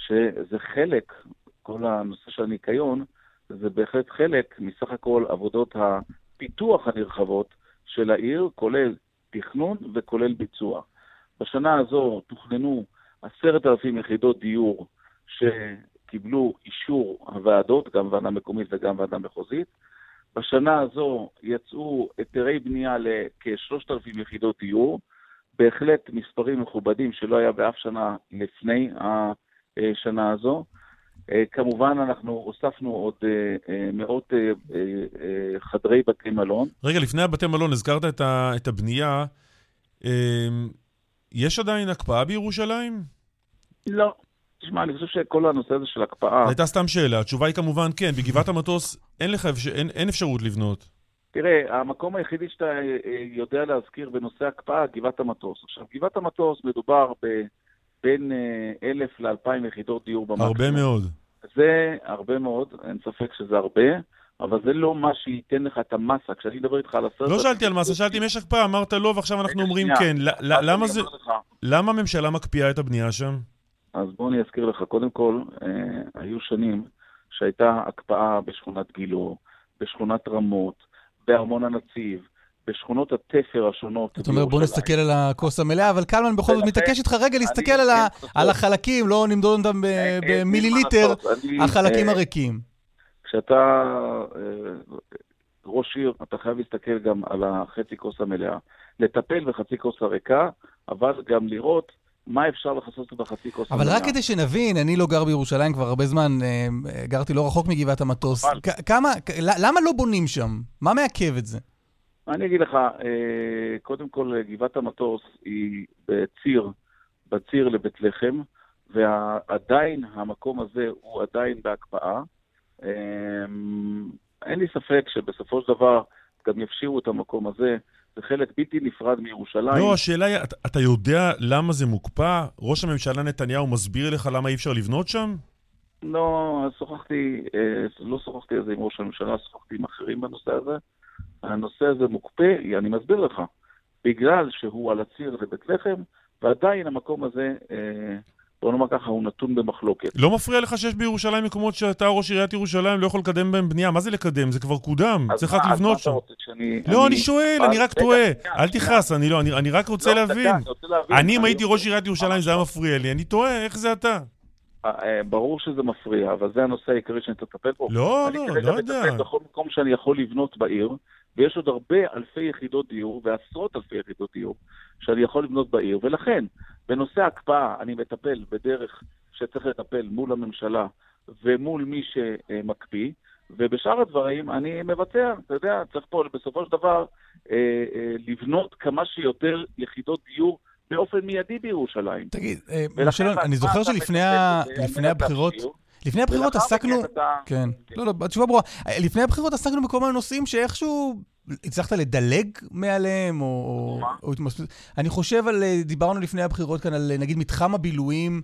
שזה חלק, כל הנושא של הניקיון, זה בהחלט חלק מסך הכל עבודות הפיתוח הנרחבות של העיר, כולל תכנון וכולל ביצוע. בשנה הזו תוכננו עשרת אלפים יחידות דיור שקיבלו אישור הוועדות, גם ועדה מקומית וגם ועדה מחוזית. בשנה הזו יצאו היתרי בנייה לכשלושת אלפים יחידות דיור, בהחלט מספרים מכובדים שלא היה באף שנה לפני השנה הזו. אה, כמובן, אנחנו הוספנו עוד אה, אה, מאות חדרי בתי מלון. רגע, לפני הבתי מלון, הזכרת את הבנייה. יש עדיין הקפאה בירושלים? לא. תשמע, אני חושב שכל הנושא הזה של הקפאה... הייתה סתם שאלה, התשובה היא כמובן כן, בגבעת המטוס אין, לך, אין, אין אפשרות לבנות. תראה, המקום היחידי שאתה יודע להזכיר בנושא הקפאה, גבעת המטוס. עכשיו, גבעת המטוס מדובר ב... בין אה, אלף לאלפיים יחידות דיור במקסימום. הרבה מאוד. זה הרבה מאוד, אין ספק שזה הרבה, אבל זה לא מה שייתן לך את המסה. כשאני מדבר איתך על הסרט... לא שאלתי על מסה, שאלתי אם יש הקפאה, אמרת לא, ועכשיו אנחנו אומרים כן. למה זה... למה הממשלה מקפיאה את הבנייה שם? אז בוא אני אזכיר לך. קודם כל, אה, היו שנים שהייתה הקפאה בשכונת גילה, בשכונת רמות, בארמון הנציב, בשכונות התפר השונות. אתה אומר, בוא נסתכל על הכוס המלאה, אבל קלמן בכל זאת מתעקש איתך רגע להסתכל על החלקים, לא נמדוד אותם במיליליטר, החלקים הריקים. כשאתה ראש עיר, אתה חייב להסתכל גם על החצי כוס המלאה. לטפל בחצי כוס הריקה, אבל גם לראות מה אפשר לכסות בחצי כוס אבל רק כדי שנבין, אני לא גר בירושלים כבר הרבה זמן, גרתי לא רחוק מגבעת המטוס. כמה, למה לא בונים שם? מה מעכב את זה? אני אגיד לך, אה, קודם כל, גבעת המטוס היא בציר, בציר לבית לחם, ועדיין המקום הזה הוא עדיין בהקפאה. אה, אין לי ספק שבסופו של דבר גם יפשירו את המקום הזה. זה חלק בלתי נפרד מירושלים. לא, השאלה היא, אתה, אתה יודע למה זה מוקפא? ראש הממשלה נתניהו מסביר לך למה אי אפשר לבנות שם? לא, שוחחתי, אה, לא שוחחתי על זה עם ראש הממשלה, שוחחתי עם אחרים בנושא הזה. הנושא הזה מוקפא, אני מסביר לך, בגלל שהוא על הציר לבית לחם, ועדיין המקום הזה, אה, בוא נאמר ככה, הוא נתון במחלוקת. לא מפריע לך שיש בירושלים מקומות שאתה ראש עיריית ירושלים לא יכול לקדם בהם בנייה? מה זה לקדם? זה כבר קודם, צריך רק לבנות שם. לא, אני שואל, אני רק טועה. אל תכעס, אני לא, אני רק רוצה לא, להבין. אני, אם הייתי ראש עיריית ירושלים, זה היה מפריע לי, אני טועה, איך זה אתה? אה, אה, ברור שזה מפריע, אבל זה הנושא העיקרי שאני צריך לטפל בו. לא, לא, לא יודע. אני כרגע מטפל בכל מקום שאני יכול לבנות בעיר, ויש עוד הרבה אלפי יחידות דיור ועשרות אלפי יחידות דיור שאני יכול לבנות בעיר, ולכן בנושא ההקפאה אני מטפל בדרך שצריך לטפל מול הממשלה ומול מי שמקפיא, ובשאר הדברים אני מבצע, אתה יודע, צריך פה בסופו של דבר אה, אה, לבנות כמה שיותר יחידות דיור באופן מיידי בירושלים. תגיד, אה, משה, אני זוכר שלפני הבחירות... לפני הבחירות עסקנו... כן. לא, לא, התשובה ברורה. לפני הבחירות עסקנו בכל מיני נושאים שאיכשהו הצלחת לדלג מעליהם, או... או אני חושב על... דיברנו לפני הבחירות כאן על נגיד מתחם הבילויים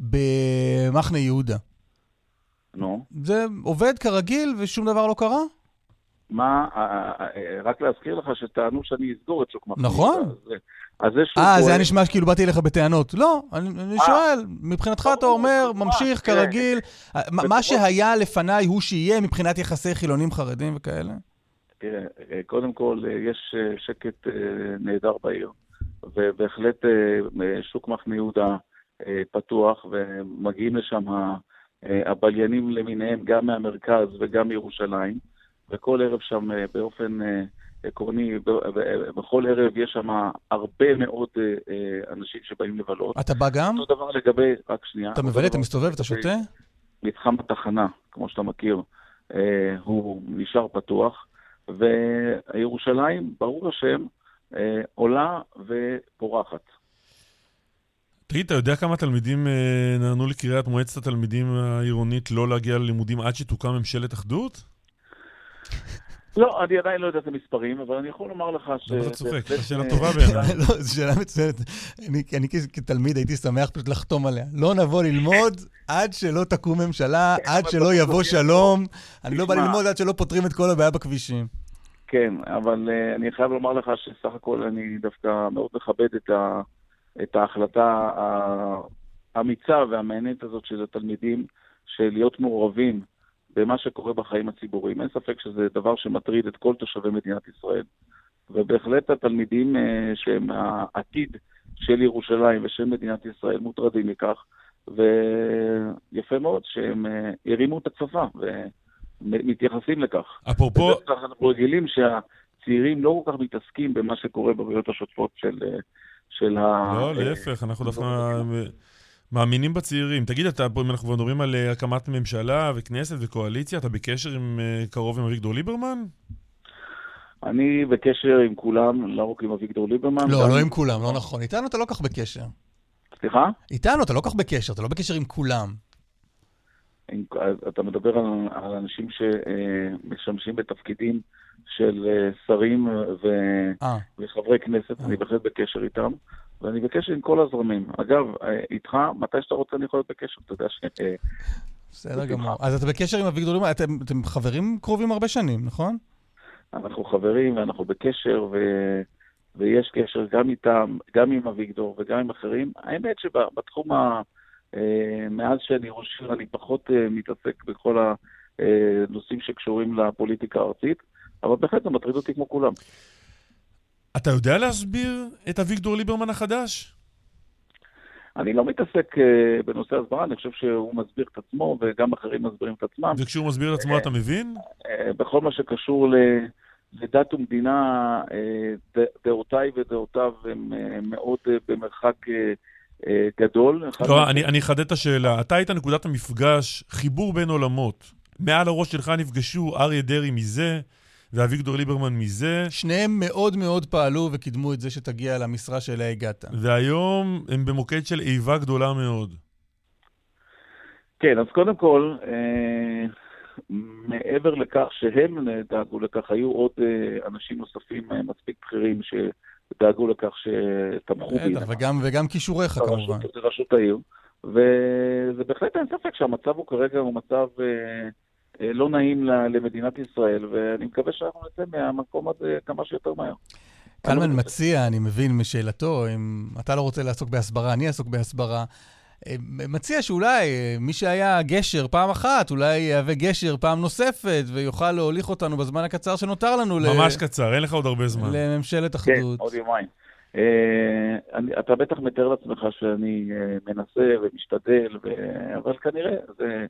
במחנה יהודה. נו. זה עובד כרגיל ושום דבר לא קרה? מה, רק להזכיר לך שטענו שאני אסגור את שוק מחנה נכון. יהודה. נכון. אז זה שהוא... אה, זה היה נשמע שכאילו באתי אליך בטענות. לא, אני, אני אה. שואל, מבחינתך אתה אומר, ממשיך כרגיל, מה שהיה לפניי הוא שיהיה מבחינת יחסי חילונים חרדים וכאלה? תראה, אה, קודם כל, אה, יש שקט נהדר בעיר, ובהחלט שוק מחנה יהודה פתוח, ומגיעים לשם הבליינים למיניהם גם מהמרכז וגם מירושלים. וכל ערב שם באופן עקרוני, בכל ערב יש שם הרבה מאוד אנשים שבאים לבלות. אתה בא גם? אותו דבר לגבי, רק שנייה. אתה מבלה, אתה מסתובב, אתה שותה? מתחם התחנה, כמו שאתה מכיר, הוא נשאר פתוח, וירושלים, ברור השם, עולה ופורחת. תגיד, אתה יודע כמה תלמידים אה, נענו לקריאת מועצת התלמידים העירונית לא להגיע ללימודים עד שתוקם ממשלת אחדות? לא, אני עדיין לא יודע את המספרים, אבל אני יכול לומר לך ש... למה אתה צוחק? זו שאלה טובה בעיניי. לא, זו שאלה מצוינת. אני כתלמיד הייתי שמח פשוט לחתום עליה. לא נבוא ללמוד עד שלא תקום ממשלה, עד שלא יבוא שלום. אני לא בא ללמוד עד שלא פותרים את כל הבעיה בכבישים. כן, אבל uh, אני חייב לומר לך שסך הכל אני דווקא מאוד מכבד את ההחלטה האמיצה והמעניינת הזאת של התלמידים, של להיות מעורבים במה שקורה בחיים הציבוריים. אין ספק שזה דבר שמטריד את כל תושבי מדינת ישראל. ובהחלט התלמידים uh, שהם העתיד של ירושלים ושל מדינת ישראל מוטרדים מכך, ויפה מאוד שהם uh, הרימו את הכפפה. מתייחסים לכך. אפרופו... בדרך כלל אנחנו רגילים שהצעירים לא כל כך מתעסקים במה שקורה בבעיות השוטפות של, של ה... לא, להפך, אנחנו דווקא מאמינים בצעירים. תגיד, אתה, אם אנחנו כבר מדברים על אה, הקמת ממשלה וכנסת וקואליציה, אתה בקשר עם אה, קרוב עם אביגדור ליברמן? אני בקשר עם כולם, לא רק עם אביגדור ליברמן. לא, לא עם כולם, לא נכון. איתנו אתה לא כך בקשר. סליחה? איתנו אתה לא כך בקשר, אתה לא בקשר עם כולם. אתה מדבר על, על אנשים שמשמשים בתפקידים של אה, שרים ו, אה. וחברי כנסת, אני בהחלט בקשר איתם, ואני בקשר עם כל הזרמים. אגב, אה, איתך, מתי שאתה רוצה אני יכול להיות בקשר, אתה יודע ש... בסדר גמור. אז אתה בקשר עם אביגדור ליברמן, אתם, אתם חברים קרובים הרבה שנים, נכון? אנחנו חברים ואנחנו בקשר, ו... ויש קשר גם איתם, גם עם אביגדור וגם עם אחרים. האמת שבתחום ה... אה, מאז שאני ראש עיר אני פחות אה, מתעסק בכל הנושאים שקשורים לפוליטיקה הארצית, אבל בהחלט זה מטריד אותי כמו כולם. אתה יודע להסביר את אביגדור ליברמן החדש? אני לא מתעסק uh, בנושא הסברה, אני חושב שהוא מסביר את עצמו וגם אחרים מסבירים את עצמם. וכשהוא מסביר את עצמו אתה מבין? Uh, בכל מה שקשור ל... לדת ומדינה, דעותיי ודעותיו הם מאוד במרחק אה, גדול. לא, אני אחדד את השאלה. אתה היית נקודת המפגש, חיבור בין עולמות. מעל הראש שלך נפגשו אריה דרעי מזה, ואביגדור ליברמן מזה. שניהם מאוד מאוד פעלו וקידמו את זה שתגיע למשרה שאליה הגעת. והיום הם במוקד של איבה גדולה מאוד. כן, אז קודם כל, אה, מעבר לכך שהם דאגו לכך, היו עוד אה, אנשים נוספים אה, מספיק בכירים ש... דאגו לכך שתמכו בי. בטח, וגם, וגם כישוריך כמובן. זה רשות העיר. וזה בהחלט אין ספק שהמצב הוא כרגע הוא מצב אה, לא נעים למדינת ישראל, ואני מקווה שאנחנו נצא מהמקום הזה כמה שיותר מהר. קלמן מציע, אני מבין משאלתו, אם אתה לא רוצה לעסוק בהסברה, אני אעסוק בהסברה. אה, מציע שאולי אה, מי שהיה גשר פעם אחת, אולי יהווה גשר פעם נוספת, ויוכל להוליך אותנו בזמן הקצר שנותר לנו. ממש ל... קצר, אין לך עוד הרבה זמן. לממשלת אחדות. כן, עוד יומיים. Uh, אני, אתה בטח מתאר לעצמך שאני uh, מנסה ומשתדל, ו... אבל כנראה זה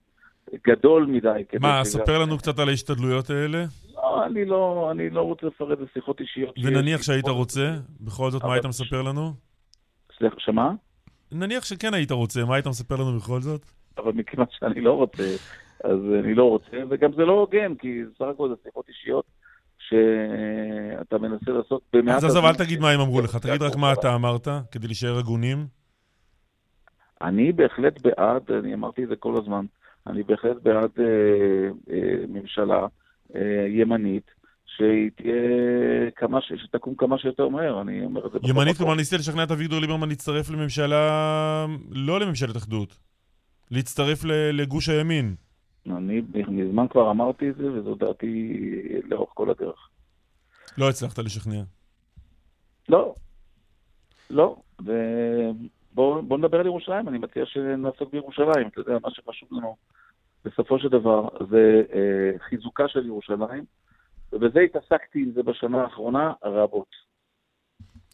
גדול מדי. מה, ספר לנו קצת על ההשתדלויות האלה. לא, אני לא, אני לא רוצה לפרט בשיחות אישיות. ונניח שהיית רוצה, בכל זאת, מה היית מספר לנו? סליחה, שמה? נניח שכן היית רוצה, מה היית מספר לנו בכל זאת? אבל מכיוון שאני לא רוצה, אז אני לא רוצה, וגם זה לא הוגן, כי סך הכל זה שיחות אישיות שאתה מנסה לעשות במעט... אז עזוב, אל תגיד מה הם אמרו לך, תגיד רק מה אתה אמרת, כדי להישאר הגונים. אני בהחלט בעד, אני אמרתי את זה כל הזמן, אני בהחלט בעד אה, אה, ממשלה אה, ימנית, שהיא תהיה כמה ש... שתקום כמה שיותר מהר, אני אומר את זה. ימנית, כלומר, ניסית לשכנע את אביגדור ליברמן להצטרף לממשלה, לא לממשלת אחדות, להצטרף לגוש הימין. אני מזמן כבר אמרתי את זה, וזו דעתי לאורך כל הדרך. לא הצלחת לשכנע. לא, לא, ובואו נדבר על ירושלים, אני מציע שנעסוק בירושלים. אתה יודע, מה שחשוב לנו בסופו של דבר זה אה, חיזוקה של ירושלים. ובזה התעסקתי עם זה בשנה האחרונה רבות.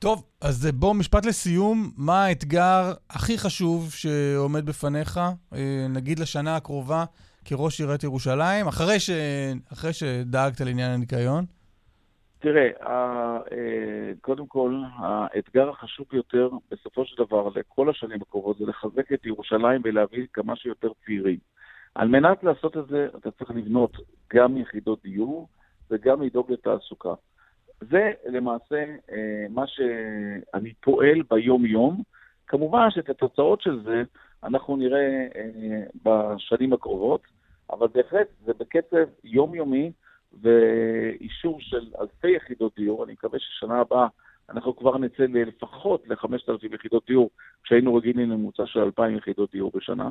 טוב, אז בוא, משפט לסיום, מה האתגר הכי חשוב שעומד בפניך, אה, נגיד לשנה הקרובה, כראש עיריית ירושלים, אחרי, ש... אחרי שדאגת לעניין הניקיון? תראה, אה, קודם כל, האתגר החשוב ביותר, בסופו של דבר, לכל השנים הקרובות, זה לחזק את ירושלים ולהביא כמה שיותר צעירים. על מנת לעשות את זה, אתה צריך לבנות גם יחידות דיור וגם לדאוג לתעסוקה. זה למעשה אה, מה שאני פועל ביום-יום. כמובן שאת התוצאות של זה אנחנו נראה אה, בשנים הקרובות, אבל בהחלט זה בקצב יומיומי ואישור של אלפי יחידות דיור. אני מקווה ששנה הבאה אנחנו כבר נצא לפחות ל-5,000 יחידות דיור, כשהיינו רגילים לממוצע של 2,000 יחידות דיור בשנה.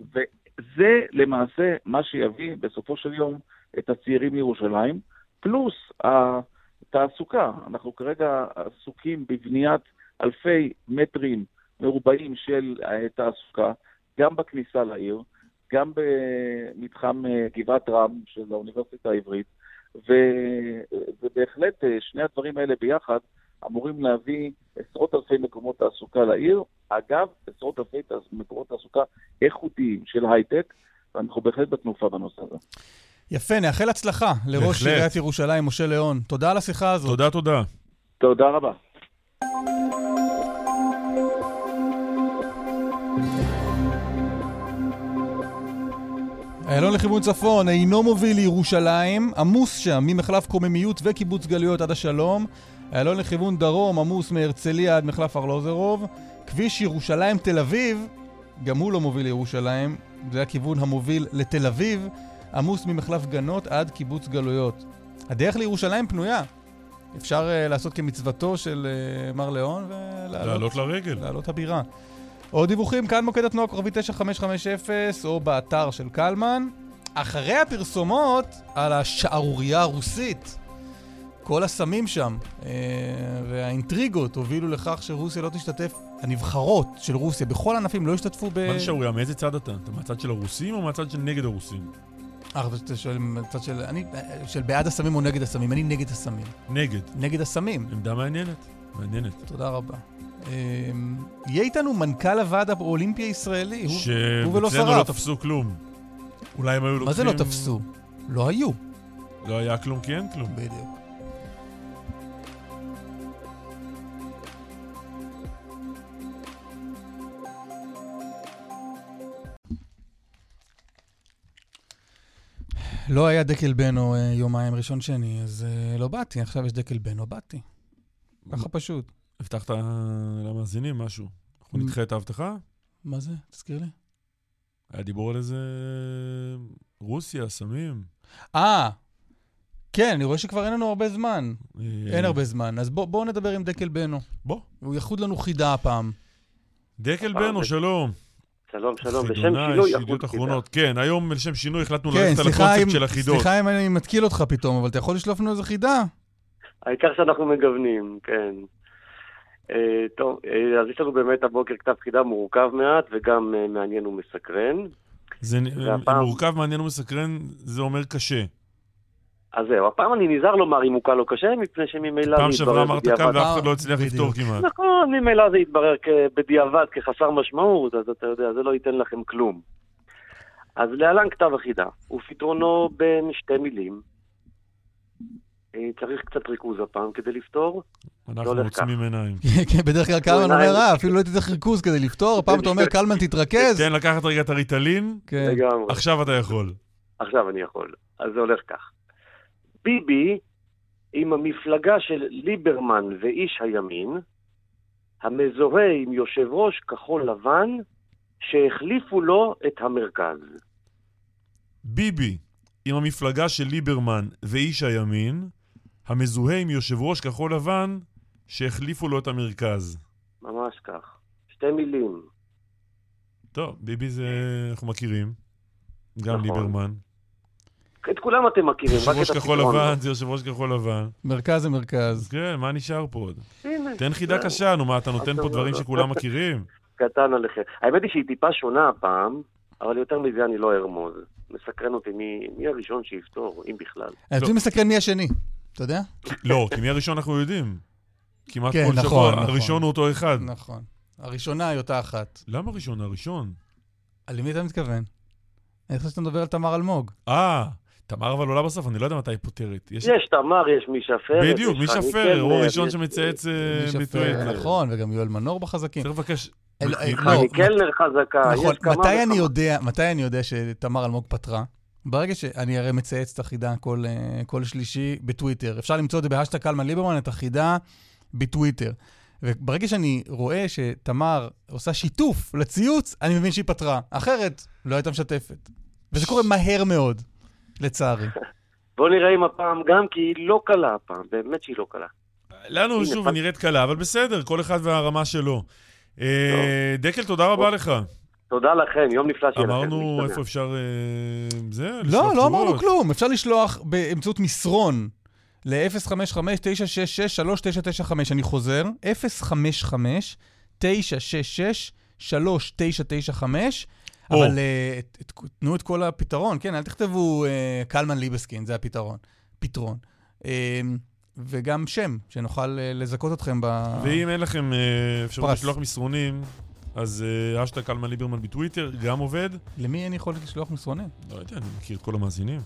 וזה למעשה מה שיביא בסופו של יום את הצעירים לירושלים, פלוס התעסוקה. אנחנו כרגע עסוקים בבניית אלפי מטרים מרובעים של אה, תעסוקה, גם בכניסה לעיר, גם במתחם אה, גבעת רם של האוניברסיטה העברית, ובהחלט אה, שני הדברים האלה ביחד אמורים להביא עשרות אלפי מקומות תעסוקה לעיר. אגב, עשרות אלפי מקומות תעסוקה איכותיים של הייטק, ואנחנו בהחלט בתנופה בנושא הזה. יפה, נאחל הצלחה לראש עיריית ירושלים, משה ליאון. תודה על השיחה הזאת. תודה, תודה. תודה רבה. איילון לכיוון צפון אינו מוביל לירושלים, עמוס שם ממחלף קוממיות וקיבוץ גלויות עד השלום. איילון לכיוון דרום עמוס מהרצליה עד מחלף ארלוזרוב. כביש ירושלים תל אביב, גם הוא לא מוביל לירושלים, זה הכיוון המוביל לתל אביב, עמוס ממחלף גנות עד קיבוץ גלויות. הדרך לירושלים פנויה. אפשר uh, לעשות כמצוותו של uh, מר ליאון ולעלות... לעלות לרגל. לעלות הבירה. עוד דיווחים, כאן מוקד התנועה כוכבי 9550 או באתר של קלמן. אחרי הפרסומות על השערורייה הרוסית, כל הסמים שם אה, והאינטריגות הובילו לכך שרוסיה לא תשתתף, הנבחרות של רוסיה בכל הענפים לא השתתפו ב... מה זה שערורייה? מאיזה צד אתה? אתה מהצד של הרוסים או מהצד של נגד הרוסים? אה, אתה שואל מהצד של... אני... של בעד הסמים או נגד הסמים? אני נגד הסמים. נגד. נגד הסמים. עמדה מעניינת. מעניינת. תודה רבה. אמ, יהיה איתנו מנכ"ל הוועד האולימפי הישראלי, הוא ולא שרף. שאצלנו לא תפסו כלום. אולי הם היו לוקחים... מה זה לא תפסו? לא היו. לא היה כלום כי אין כלום. בדיוק. לא היה דקל בנו אה, יומיים ראשון שני, אז אה, לא באתי, עכשיו יש דקל בנו, באתי. ככה פשוט. הבטחת למאזינים משהו. אנחנו נדחה את ההבטחה? מה זה? תזכיר לי. היה דיבור על איזה... רוסיה, סמים. אה, כן, אני רואה שכבר אין לנו הרבה זמן. אה, אין הרבה זמן. אז בואו נדבר עם דקל בנו. בוא. הוא יחוד לנו חידה הפעם. דקל בנו, שלום. שלום, שלום, לשם שינוי יחוד אחרונות. כן, היום לשם שינוי החלטנו כן, ללכת על הקונספט של החידות. סליחה אם אני מתקיל אותך פתאום, אבל אתה יכול לשלוף לנו איזה חידה? העיקר שאנחנו מגוונים, כן. אה, טוב, אה, אז יש לנו באמת הבוקר כתב חידה מורכב מעט וגם אה, מעניין ומסקרן. זה והפעם... מורכב, מעניין ומסקרן, זה אומר קשה. אז זהו, הפעם אני נזהר לומר אם הוא קל או קשה, מפני שממילא פעם שעברה אמרת קל ואף אחד לא הצליח לפתור כמעט. נכון, ממילא זה יתברר בדיעבד כחסר משמעות, אז אתה יודע, זה לא ייתן לכם כלום. אז להלן כתב החידה, ופתרונו בין שתי מילים, צריך קצת ריכוז הפעם כדי לפתור. אנחנו לא עוצמים עיניים. כן, בדרך כלל קלמן אומר, אה, אפילו לא הייתי צריך ריכוז כדי לפתור, הפעם אתה אומר, קלמן תתרכז. כן, לקחת רגע את הריטלין. כן. עכשיו אתה יכול. עכשיו אני יכול. אז זה הולך כך. ביבי, עם המפלגה של ליברמן ואיש הימין, המזוהה עם יושב ראש כחול לבן, שהחליפו לו את המרכז. ביבי, עם המפלגה של ליברמן ואיש הימין, המזוהה עם יושב ראש כחול לבן שהחליפו לו את המרכז. ממש כך. שתי מילים. טוב, ביבי זה... אנחנו מכירים. גם נכון. ליברמן. את כולם אתם מכירים, יושב ראש כחול לבן זה יושב ראש כחול לבן. מרכז זה מרכז. כן, מה נשאר פה עוד? תן חידה קשה, נו מה, אתה נותן פה דברים שכולם מכירים? קטן עליכם. האמת היא שהיא טיפה שונה הפעם, אבל יותר מזה אני לא ארמוז. מסקרן אותי מי הראשון שיפתור, אם בכלל. אותי מסקרן מי השני. אתה יודע? לא, כי מי הראשון אנחנו יודעים. כמעט כן, כל נכון, שבוע, נכון. הראשון הוא אותו אחד. נכון. הראשונה היא אותה אחת. למה ראשון? הראשון. על מי אתה מתכוון? אני חושב שאתה מדבר על תמר אלמוג. אה, תמר אבל עולה בסוף, אני לא יודע מתי היא פותרת. יש תמר, יש מישה פרר. בדיוק, יש מישה חני פרר, הוא קלנר, הראשון יש- שמצייץ אה, בטוויטר. פרר, נכון, וגם יואל מנור בחזקים. צריך לבקש... אל- מ- אה, לא, חני קלנר חזקה, נכון, יש כמה מתי אני וכמה. יודע, מתי אני יודע שתמר אלמוג פתרה? ברגע שאני הרי מצייץ את החידה כל, אה, כל שלישי בטוויטר. אפשר למצוא את זה בהשטג קלמן ליברמן, את החידה בטוויטר. וברגע שאני רואה שתמר עושה שיתוף לציוץ, אני מבין שהיא פתרה. אחרת, לא הייתה משתפת. וזה קורה מהר מאוד, לצערי. בוא נראה אם הפעם גם, כי היא לא קלה הפעם, באמת שהיא לא קלה. לנו הנה, שוב פת- נראית קלה, אבל בסדר, כל אחד והרמה שלו. אה, דקל, תודה רבה לך. תודה לכם, יום נפלא שיהיה לכם. אמרנו. איפה אפשר... אה, זה, לא, לא אמרנו תשובות. כלום. אפשר לשלוח באמצעות מסרון ל-055-966-3995. אני חוזר, 055-966-3995. או. אבל אה, את- את- תנו את כל הפתרון, כן, אל תכתבו אה, קלמן ליבסקין, זה הפתרון. פתרון. וגם שם, שנוכל לזכות אתכם ב... ואם אין לכם אפשרות. לשלוח מסרונים, אז אה, אשטג קלמן ליברמן בטוויטר, גם עובד. למי אין יכולת לשלוח מסרונים? לא יודע, אני מכיר את כל המאזינים.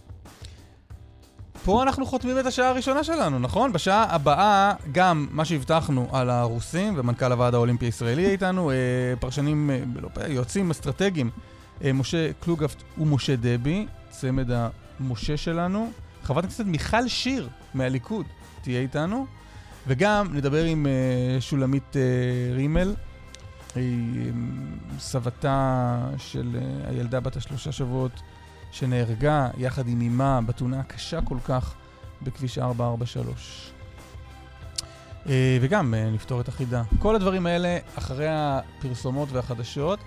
פה אנחנו חותמים את השעה הראשונה שלנו, נכון? בשעה הבאה, גם מה שהבטחנו על הרוסים, ומנכ"ל הוועד האולימפי הישראלי איתנו, אה, פרשנים, אה, לא, יועצים אסטרטגיים, משה קלוגפט ומשה דבי, צמד המשה שלנו. חברת הכנסת מיכל שיר מהליכוד תהיה איתנו, וגם נדבר עם שולמית רימל, היא אה, סבתה של אה, הילדה בת השלושה שבועות. שנהרגה יחד עם אמה בתאונה הקשה כל כך בכביש 443. אה, וגם אה, נפתור את החידה. כל הדברים האלה אחרי הפרסומות והחדשות.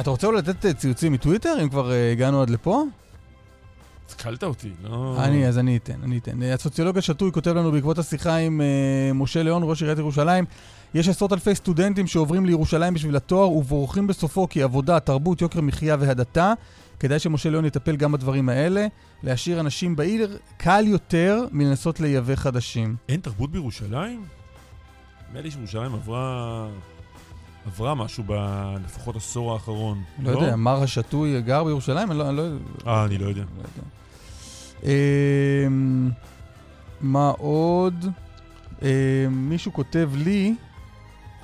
אתה רוצה אולי לתת ציוצים מטוויטר, אם כבר הגענו עד לפה? התקלת אותי, לא... אני, אז אני אתן, אני אתן. הסוציולוג השתוי כותב לנו בעקבות השיחה עם משה ליאון, ראש עיריית ירושלים, יש עשרות אלפי סטודנטים שעוברים לירושלים בשביל התואר ובורחים בסופו כי עבודה, תרבות, יוקר מחיה והדתה. כדאי שמשה ליאון יטפל גם בדברים האלה. להשאיר אנשים בעיר קל יותר מלנסות לייבא חדשים. אין תרבות בירושלים? נדמה לי שירושלים עברה... עברה משהו בלפחות עשור האחרון. לא יודע, מר השתוי גר בירושלים? אני לא... אני לא... אה, אני לא יודע. לא יודע. אמ, מה עוד? אמ, מישהו כותב לי,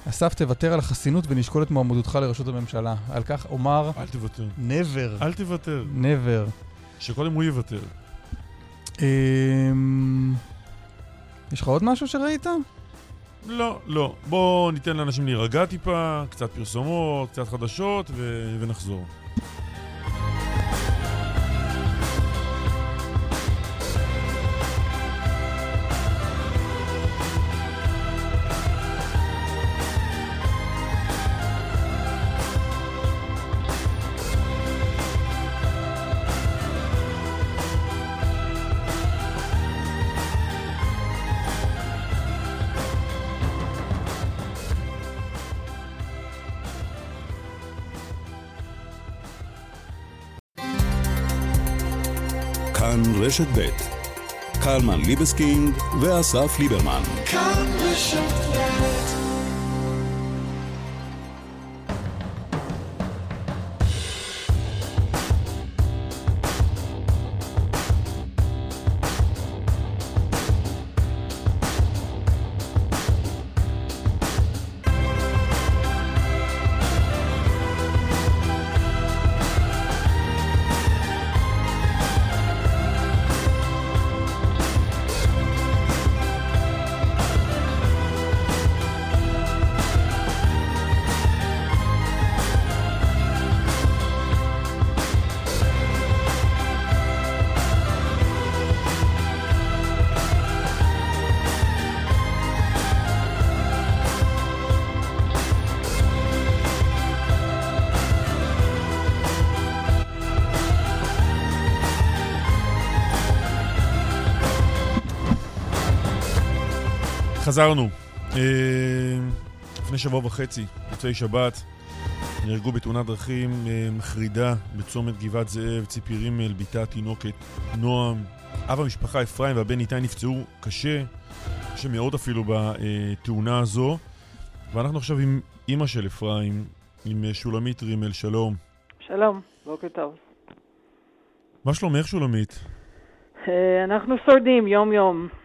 אסף תוותר על החסינות ונשקול את מועמדותך לראשות הממשלה. על כך אומר אל תוותר. never, אל תוותר. never. שקודם הוא יוותר. אמ, יש לך עוד משהו שראית? לא, לא. בואו ניתן לאנשים להירגע טיפה, קצת פרסומות, קצת חדשות, ו... ונחזור. כאן רשת ב' קלמן ליבסקינד ואסף ליברמן. חזרנו. אה, לפני שבוע וחצי, מוצאי שבת, נהרגו בתאונת דרכים אה, מחרידה בצומת גבעת זאב, ציפי רימל, בתה התינוקת נועם. אב המשפחה אפרים והבן איתי נפצעו קשה, קשה מאוד אפילו בתאונה הזו. ואנחנו עכשיו עם אימא של אפרים, עם שולמית רימל, שלום. שלום, בוקר טוב. מה שלומך, שולמית? אה, אנחנו שורדים יום-יום.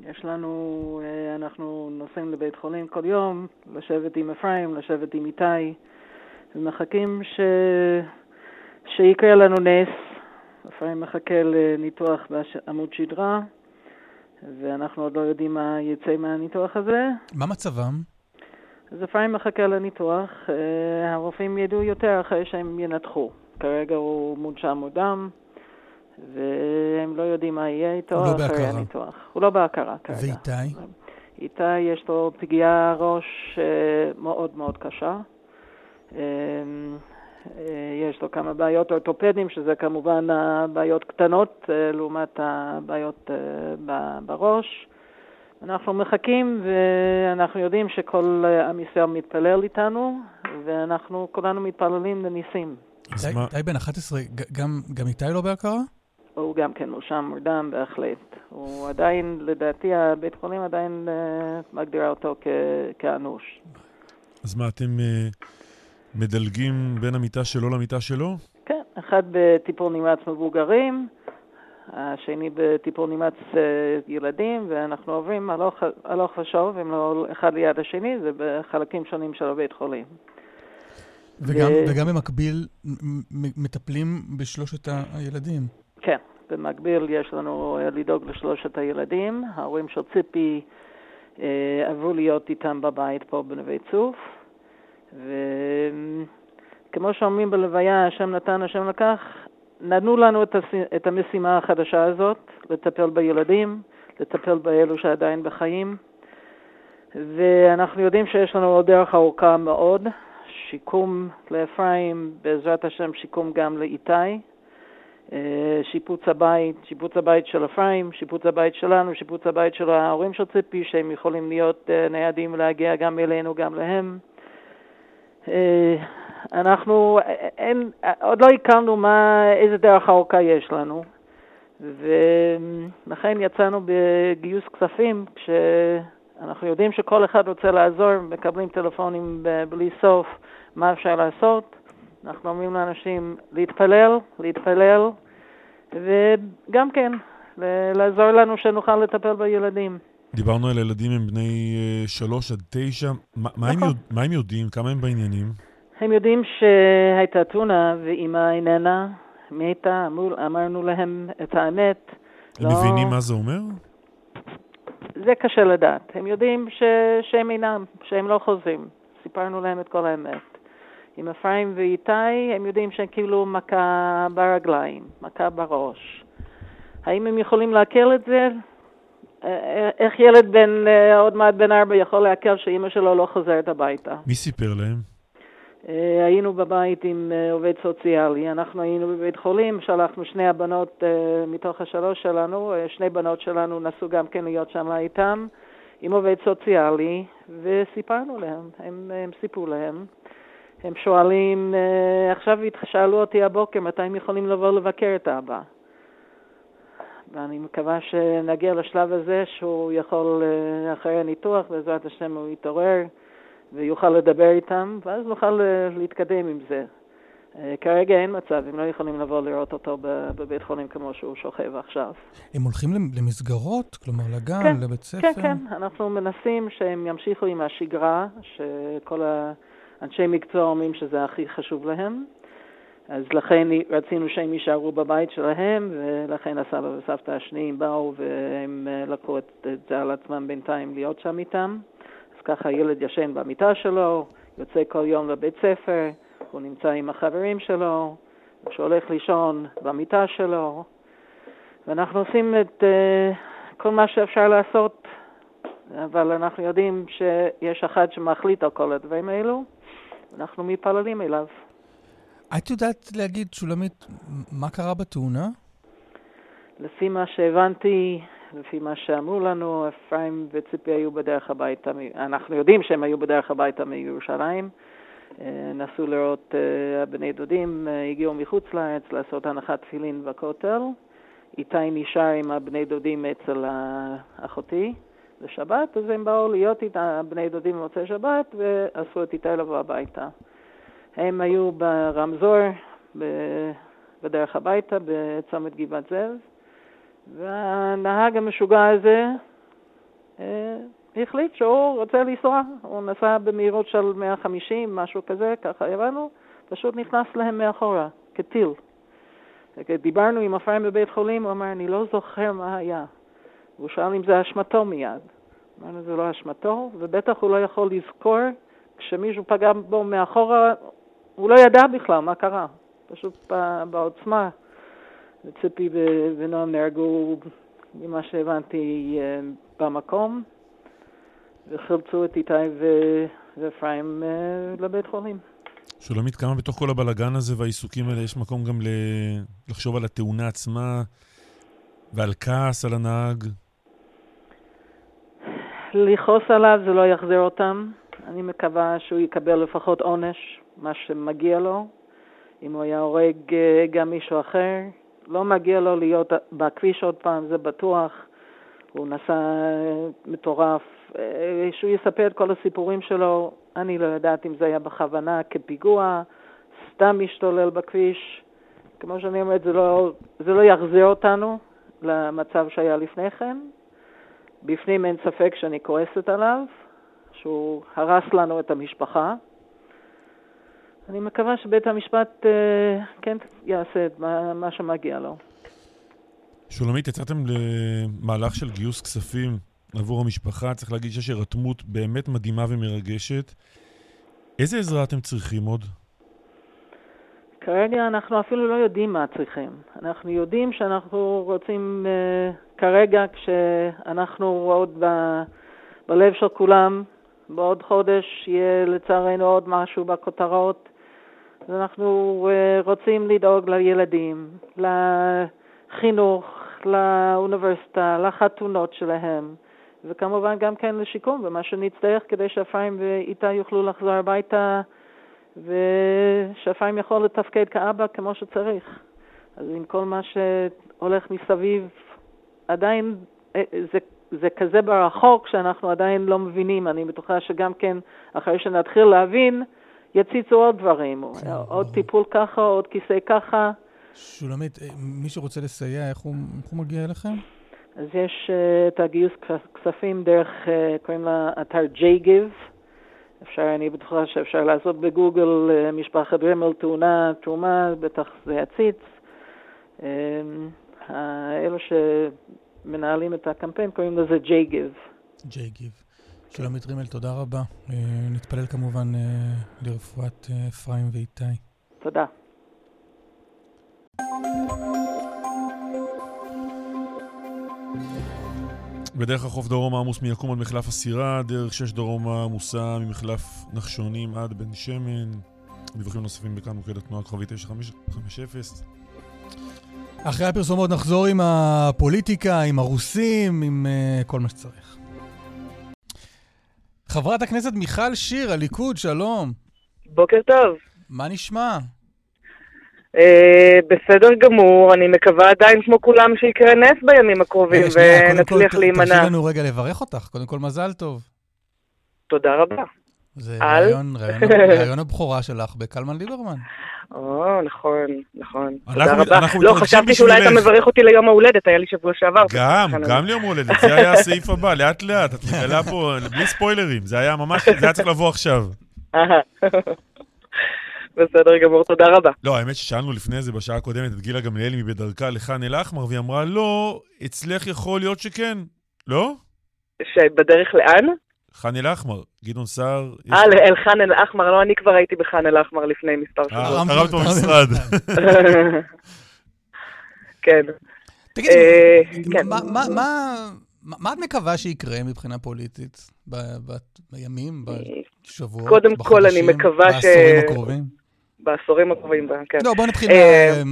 יש לנו, אה, אנחנו נוסעים לבית חולים כל יום, לשבת עם אפרים, לשבת עם איתי, ומחכים ש... שיקרה לנו נס. אפרים מחכה לניתוח בעמוד שדרה, ואנחנו עוד לא יודעים מה יצא מהניתוח הזה. מה מצבם? אז אפרים מחכה לניתוח, אה, הרופאים ידעו יותר אחרי שהם ינתחו. כרגע הוא מונשם מודם, והם לא יודעים מה יהיה איתו לא אחרי בהכרה. הניתוח. הוא לא בהכרה כרגע. ואיתי? איתי יש לו פגיעה ראש אה, מאוד מאוד קשה. אה, אה, יש לו כמה בעיות אורתופדיים, שזה כמובן הבעיות קטנות לעומת הבעיות ב- בראש. אנחנו מחכים ואנחנו יודעים שכל עם ישראל מתפלל איתנו, ואנחנו כולנו מתפללים לניסים. אז איתי- מה- איתי בן 11, ג- גם- גם איתי לא בהכרה? הוא גם כן מורשם מורדם בהחלט. הוא עדיין, לדעתי, הבית חולים עדיין אה, מגדירה אותו כ- כאנוש. אז מה, אתם אה, מדלגים בין המיטה שלו למיטה שלו? כן, אחד בטיפול נמרץ מבוגרים, השני בטיפול נמרץ אה, ילדים, ואנחנו עוברים הלוך, הלוך ושוב, הם לא אחד ליד השני, זה בחלקים שונים של הבית חולים. וגם, ו- וגם במקביל מטפלים בשלושת הילדים. כן, במקביל יש לנו אה, לדאוג לשלושת הילדים. ההורים של ציפי אה, עברו להיות איתם בבית פה בנווה צוף, וכמו שאומרים בלוויה, השם נתן, השם לקח, נתנו לנו את, המשימה החדשה הזאת, לטפל בילדים, לטפל באלו שעדיין בחיים, ואנחנו יודעים שיש לנו עוד דרך ארוכה מאוד, שיקום לאפרים, בעזרת השם שיקום גם לאיתי. אה, שיפוץ הבית, שיפוץ הבית של אפרים, שיפוץ הבית שלנו, שיפוץ הבית של ההורים של ציפי, שהם יכולים להיות אה, ניידים ולהגיע גם אלינו, גם להם. אה, אנחנו, אין, עוד לא הכרנו מה, איזה דרך ארוכה יש לנו, ולכן יצאנו בגיוס כספים, כשאנחנו יודעים שכל אחד רוצה לעזור, מקבלים טלפונים בלי סוף, מה אפשר לעשות. אנחנו אומרים לאנשים להתפלל, להתפלל, וגם כן, לעזור לנו שנוכל לטפל בילדים. דיברנו על ילדים הם בני אה, שלוש עד תשע. מה, מה, הם נכון. יודע, מה הם יודעים? כמה הם בעניינים? הם יודעים שהייתה טונה ואימא איננה מתה, אמרו, אמרנו להם את האמת. הם לא- מבינים מה זה אומר? זה קשה לדעת. הם יודעים ש... שהם אינם, שהם לא חוזרים. סיפרנו להם את כל האמת. עם אפרים ואיתי, הם יודעים שהם כאילו מכה ברגליים, מכה בראש. האם הם יכולים לעכל את זה? אה, איך ילד בן, אה, עוד מעט בן ארבע יכול לעכל שאימא שלו לא חוזרת הביתה? מי סיפר להם? אה, היינו בבית עם עובד סוציאלי, אנחנו היינו בבית חולים, שלחנו שני הבנות מתוך השלוש שלנו, שני בנות שלנו נסו גם כן להיות שם איתם, עם עובד סוציאלי, וסיפרנו להם, הם, הם סיפרו להם. הם שואלים, אה, עכשיו שאלו אותי הבוקר מתי הם יכולים לבוא לבקר את האבא. ואני מקווה שנגיע לשלב הזה שהוא יכול, אה, אחרי הניתוח, בעזרת השם הוא יתעורר. ויוכל לדבר איתם, ואז נוכל אה, להתקדם עם זה. כרגע אין מצב, הם לא יכולים לבוא לראות אותו בבית חולים כמו שהוא שוכב עכשיו. הם הולכים למ- למסגרות? כלומר, לגן, כן, לבית ספר? כן, כן, אנחנו מנסים שהם ימשיכו עם השגרה, שכל האנשי מקצוע אומרים שזה הכי חשוב להם. אז לכן רצינו שהם יישארו בבית שלהם, ולכן הסבא וסבתא השניים באו והם אה, לקחו את זה על עצמם בינתיים להיות שם איתם. אז ככה הילד ישן במיטה שלו, יוצא כל יום לבית ספר, הוא נמצא עם החברים שלו, שהולך לישון במיטה שלו, ואנחנו עושים את uh, כל מה שאפשר לעשות, אבל אנחנו יודעים שיש אחד שמחליט על כל הדברים האלו, אנחנו מתפללים אליו. את יודעת להגיד, שולמית, מה קרה בתאונה? לפי מה שהבנתי, לפי מה שאמרו לנו, אפרים וציפי היו בדרך הביתה, אנחנו יודעים שהם היו בדרך הביתה מירושלים. אה, נסו לראות, אה, הבני דודים אה, הגיעו מחוץ לארץ לעשות הנחת תפילין בכותל. איתי נשאר עם הבני דודים אצל אחותי לשבת, אז הם באו להיות איתה, הבני דודים במוצאי שבת, ועשו את איתי לבוא הביתה. הם היו ברמזור, בדרך הביתה בצומת גבעת זאב, והנהג המשוגע הזה אה, החליט שהוא רוצה לנסוע, הוא נסע במהירות של 150, משהו כזה, ככה הבנו, פשוט נכנס להם מאחורה, כטיל. דיברנו עם הפריים בבית חולים, הוא אמר, אני לא זוכר מה היה. הוא שאל אם זה אשמתו מיד. אמרנו, זה לא אשמתו, ובטח הוא לא יכול לזכור כשמישהו פגע בו מאחורה, הוא לא ידע בכלל מה קרה. פשוט בעוצמה. ציפי ונועם נהרגו, ממה שהבנתי, אה, במקום, וחילצו את איתי ואפרים אה, לבית חולים. שולמית, כמה בתוך כל הבלגן הזה והעיסוקים האלה יש מקום גם. לחשוב על התאונה עצמה ועל כעס על הנהג? לכעוס עליו זה לא יחזיר אותם. אני מקווה שהוא יקבל לפחות עונש, מה שמגיע לו. אם הוא היה הורג אה, גם מישהו אחר, לא מגיע לו להיות בכביש עוד פעם, זה בטוח. הוא נסע אה, מטורף. אה, שהוא יספר את כל הסיפורים שלו, אני לא יודעת אם זה היה בכוונה, כפיגוע, סתם משתולל בכביש. כמו שאני אומרת, זה לא, זה לא יחזיר אותנו למצב שהיה לפני כן. בפנים אין ספק שאני כועסת עליו, שהוא הרס לנו את המשפחה. אני מקווה שבית המשפט אה, כן יעשה את מה, מה שמגיע לו. שולמית, יצאתם למהלך של גיוס כספים עבור המשפחה. צריך להגיד שיש הירתמות באמת מדהימה ומרגשת. איזה עזרה אתם צריכים עוד? כרגע אנחנו אפילו לא יודעים מה צריכים. אנחנו יודעים שאנחנו רוצים uh, כרגע, כשאנחנו עוד ב, בלב של כולם, בעוד חודש יהיה לצערנו עוד משהו בכותרות, אז אנחנו uh, רוצים לדאוג לילדים, לחינוך, לאוניברסיטה, לחתונות שלהם, וכמובן גם כן לשיקום ומה שנצטרך כדי שאפרים ואיתה יוכלו לחזור הביתה ושאפרים יכול לתפקד כאבא כמו שצריך. אז עם כל מה שהולך מסביב, עדיין אה, זה, זה כזה ברחוק שאנחנו עדיין לא מבינים. אני בטוחה שגם כן, אחרי שנתחיל להבין, יציצו עוד דברים. כן, עוד ברור. טיפול ככה, עוד כיסא ככה. שולמית, אה, מי שרוצה לסייע, איך הוא, איך הוא מגיע אליכם? אז יש uh, את הגיוס כספים דרך, uh, קוראים לה אתר JGIV. אפשר, אני בטוחה שאפשר לעשות בגוגל uh, משפחת רמל תאונה, תרומה, בטח זה יציץ. Uh, אלו שמנהלים את הקמפיין קוראים לזה JGIV. JGIV. שלומית רימל, תודה רבה. Uh, נתפלל כמובן לרפואת אפרים ואיתי. תודה. בדרך החוף דרומה עמוס מיקום עד מחלף הסירה, דרך שש דרומה עמוסה ממחלף נחשונים עד בן שמן. דיווחים נוספים בכאן מוקד התנועה כוכבי 9550. אחרי הפרסומות נחזור עם הפוליטיקה, עם הרוסים, עם uh, כל מה שצריך. חברת הכנסת מיכל שיר, הליכוד, שלום. בוקר טוב. מה נשמע? אה, בסדר גמור, אני מקווה עדיין כמו כולם שיקרה נס בימים הקרובים ונצליח להימנע. תרשי לנו רגע לברך אותך, קודם כל מזל טוב. תודה רבה. זה רעיון, רעיון הבכורה שלך בקלמן ליברמן. או, נכון, נכון. תודה רבה. לא, חשבתי שאולי אתה מברך אותי ליום ההולדת, היה לי שבוע שעבר. גם, גם ליום ההולדת, זה היה הסעיף הבא, לאט לאט, את מגלה פה, בלי ספוילרים, זה היה ממש, זה היה צריך לבוא עכשיו. בסדר גמור, תודה רבה. לא, האמת ששאלנו לפני זה, בשעה הקודמת, את גילה גמליאל מבדרכה לח'אן אל-אחמר, והיא אמרה, לא, אצלך יכול להיות שכן. לא? שבדרך לאן? ח'אן אל-אחמר, גדעון סער... אה, אל ח'אן אל-אחמר, לא, אני כבר הייתי בח'אן אל-אחמר לפני מספר אה, שבועות. אה, הרמת במשרד. כן. תגידי, אה, כן. מה את מקווה שיקרה מבחינה פוליטית בימים, בשבועות, אני מקווה ש... בעשורים הקרובים? בעשורים הקרובים, כן. לא, בוא נתחיל, אה,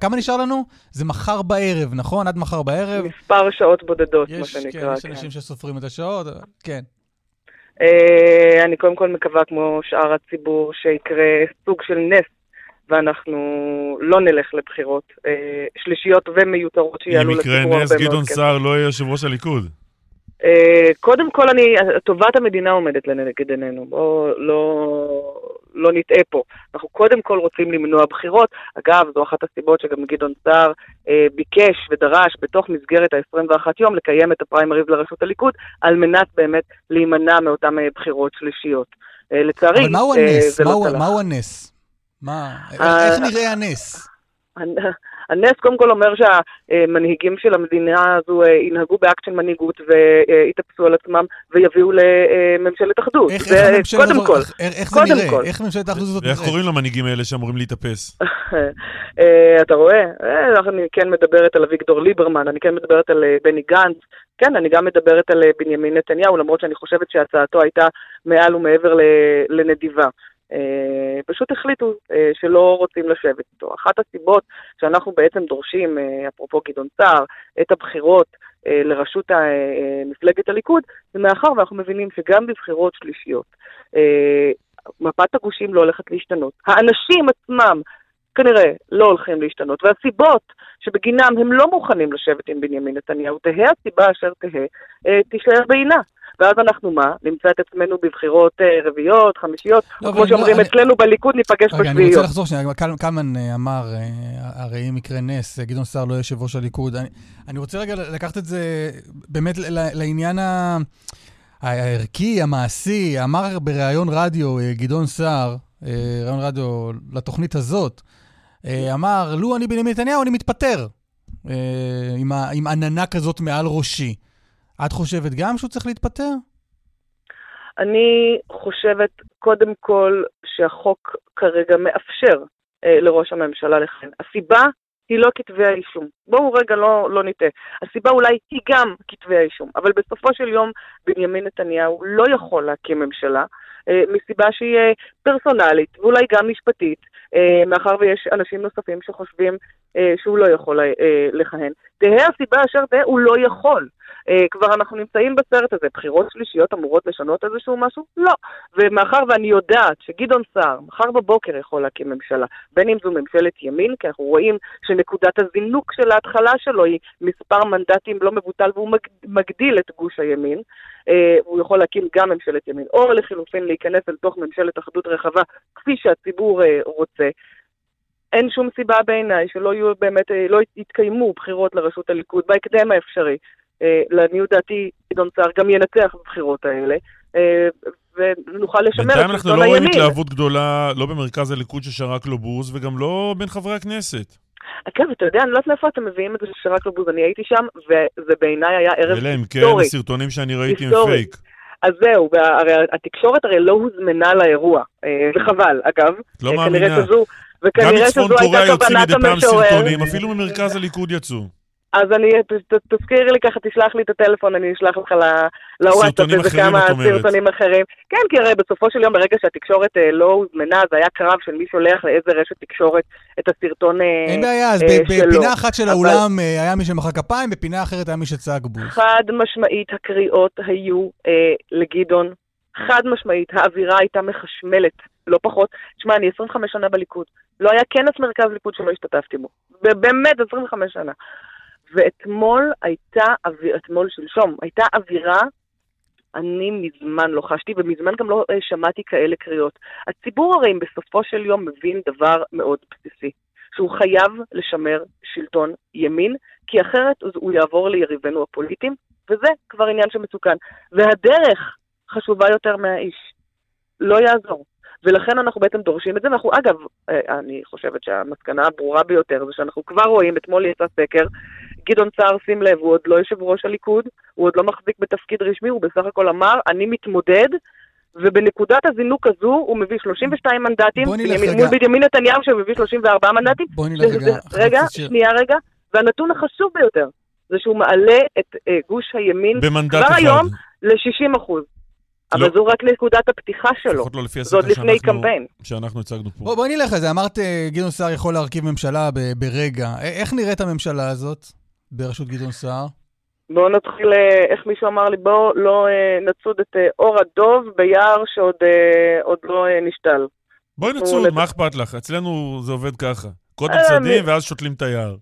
כמה נשאר לנו? זה מחר בערב, נכון? עד מחר בערב? מספר שעות בודדות, מה שנקרא. כן, יש אנשים שסופרים את השעות, כן. אה, אני קודם כל מקווה, כמו שאר הציבור, שיקרה סוג של נס, ואנחנו לא נלך לבחירות אה, שלישיות ומיותרות שיעלו לציבור הרבה מאוד כסף. אם יקרה נס, גדעון סער לא יהיה יושב ראש הליכוד. קודם כל, טובת המדינה עומדת לנגד עינינו. בואו לא... לא נטעה פה. אנחנו קודם כל רוצים למנוע בחירות. אגב, זו אחת הסיבות שגם גדעון סער אה, ביקש ודרש בתוך מסגרת ה-21 יום לקיים את הפריימריז לראשות הליכוד, על מנת באמת להימנע מאותן אה, בחירות שלישיות. אה, לצערי, אבל מהו אה, הנס? זה לא מהו- צלח. מהו הנס? מה, איך- אה, איך נראה הנס? הנס קודם כל אומר שהמנהיגים של המדינה הזו אה, ינהגו באקט של מנהיגות ויתאפסו על עצמם ויביאו לממשלת אחדות. איך זה איך הממשלה קודם כל. איך- איך- זה קודם נראה? כל. איך ממשלת האחדות הזאת ואיך נראית? קוראים למנהיגים האלה שאמורים להתאפס? אה, אתה רואה? אה, אני כן מדברת על אביגדור ליברמן, אני כן מדברת על בני גנץ, כן, אני גם מדברת על בנימין נתניהו, למרות שאני חושבת שהצעתו הייתה מעל ומעבר לנדיבה. אה, פשוט החליטו אה, שלא רוצים לשבת איתו. אחת הסיבות שאנחנו בעצם דורשים, אה, אפרופו גדעון סער, את הבחירות לראשות מפלגת הליכוד, זה מאחר ואנחנו מבינים שגם בבחירות שלישיות, מפת הגושים לא הולכת להשתנות. האנשים עצמם כנראה לא הולכים להשתנות, והסיבות שבגינם הם לא מוכנים לשבת עם בנימין נתניהו, תהא הסיבה אשר תהא, תישאר בעינה. ואז אנחנו מה? נמצא את עצמנו בבחירות אה, רביעיות, חמישיות, לא, כמו אני לא- שאומרים אני- אצלנו בליכוד, ניפגש רגע, אני רוצה בשביעיות. לחזור שנייה, קל- קלמן אה, אמר, אה, הרי אם יקרה נס, גדעון סער לא יושב ראש הליכוד. אני- אני רוצה רגע לקחת את זה באמת לעניין ה- הערכי, המעשי. אמר בריאיון רדיו גדעון סער, ריאיון רדיו לתוכנית הזאת, אמר, לו אני בנימין נתניהו, אני מתפטר. עם ה- עם עננה כזאת מעל ראשי. את חושבת גם שהוא צריך להתפטר? אני חושבת, קודם כל, שהחוק כרגע מאפשר אה, לראש הממשלה לכהן. הסיבה היא לא כתבי האישום. בואו רגע לא, לא נטעה. הסיבה אולי היא גם כתבי האישום, אבל בסופו של יום בנימין נתניהו לא יכול להקים ממשלה, אה, מסיבה שהיא אה, פרסונלית ואולי גם משפטית, אה, מאחר ויש אנשים נוספים שחושבים שהוא לא יכול אה, לכהן. תהא הסיבה אשר תהא, הוא לא יכול. אה, כבר אנחנו נמצאים בסרט הזה, בחירות שלישיות אמורות לשנות איזשהו משהו? לא. ומאחר ואני יודעת שגדעון סער מחר בבוקר יכול להקים ממשלה, בין אם זו ממשלת ימין, כי אנחנו רואים שנקודת הזינוק של ההתחלה שלו היא מספר מנדטים לא מבוטל והוא מג- מגדיל את גוש הימין, אה, הוא יכול להקים גם ממשלת ימין, או לחילופין להיכנס אל תוך ממשלת אחדות רחבה, כפי שהציבור אה, רוצה. אין שום סיבה בעיניי שלא יהיו באמת, אה, לא יתקיימו בחירות לראשות הליכוד בהקדם האפשרי. אה, לעניות דעתי, גדעון סער גם ינצח בבחירות האלה, אה, ונוכל לשמר את בינתיים אנחנו שלטון לא רואים הימין. התלהבות גדולה, לא במרכז הליכוד ששרק לו בוז, וגם לא בין חברי הכנסת. אגב, אתה יודע, אני לא יודעת מאיפה אתם מביאים את זה שרק לבוז, אני הייתי שם, וזה בעיניי היה ערב אלא אם כן היסטורי. הסרטונים שאני ראיתי הם. פייק. אז זהו, הרי התקשורת הרי לא הוזמנה לאירוע, וחבל, אגב. לא מאמינה. כנראה שזו, וכנראה מצפון שזו קוריאה הייתה יוצאים כוונת מדי פעם המשורר. סרטונים, אפילו ממרכז הליכוד יצאו. אז אני, ת- ת- תזכירי לי ככה, תשלח לי את הטלפון, אני אשלח לך ל- לוואטסאפ איזה כמה. סרטונים אחרים. כן, כי הרי בסופו של יום, ברגע שהתקשורת אה, לא הוזמנה, זה היה קרב של מי שולח לאיזה רשת תקשורת את הסרטון אה, אין בעיה, אז אה, שלו. בפינה אחת של אבל- האולם אה, היה מי שמחא כפיים, בפינה אחרת היה מי שצעק בוז. חד משמעית הקריאות היו אה, לגדעון. חד משמעית, האווירה הייתה מחשמלת, לא פחות. תשמע, אני 25 שנה בליכוד. לא היה כנס מרכז ליכוד שלא השתתפתי בו. באמת, 25 שנה. ואתמול הייתה, אתמול שלשום, הייתה אווירה, אני מזמן לא חשתי, ומזמן גם לא אה, שמעתי כאלה קריאות. הציבור הרי בסופו של יום מבין דבר מאוד בסיסי, שהוא חייב לשמר שלטון ימין, כי אחרת הוא יעבור ליריבינו הפוליטיים, וזה כבר עניין שמסוכן. והדרך חשובה יותר מהאיש. לא יעזור. ולכן אנחנו בעצם דורשים את זה, ואנחנו, אגב, אה, אני חושבת שהמסקנה הברורה ביותר זה שאנחנו כבר רואים, אתמול יצא סקר, גדעון סער, שים לב, הוא עוד לא יושב ראש הליכוד, הוא עוד לא מחזיק בתפקיד רשמי, הוא בסך הכל אמר, אני מתמודד, ובנקודת הזינוק הזו הוא מביא 32 מנדטים, בוא. מול בנימין נתניהו שמביא 34 מנדטים. בואי נלך רגע, רגע. שנייה רגע, והנתון החשוב ביותר, זה שהוא מעלה את אה, גוש הימין כבר אחד. היום ל-60 אחוז. אבל לא. זו רק נקודת הפתיחה שלו. לפחות לא לפי זה הסקר לפני שאנחנו- קמפיין. שאנחנו הצגנו פה. בוא- בואי נלך לזה, אמרת אה, גדעון סער יכול להרכיב ממשלה ב- ברגע. איך נראית הממשלה הזאת בראשות גדעון סער? בואו נתחיל, אה, איך מישהו אמר לי, בואו לא אה, נצוד את אור הדוב ביער שעוד אה, עוד לא אה, נשתל. בואי נצוד, מה אכפת לך? אצלנו זה עובד ככה. קודם צדים ואז שותלים את היער.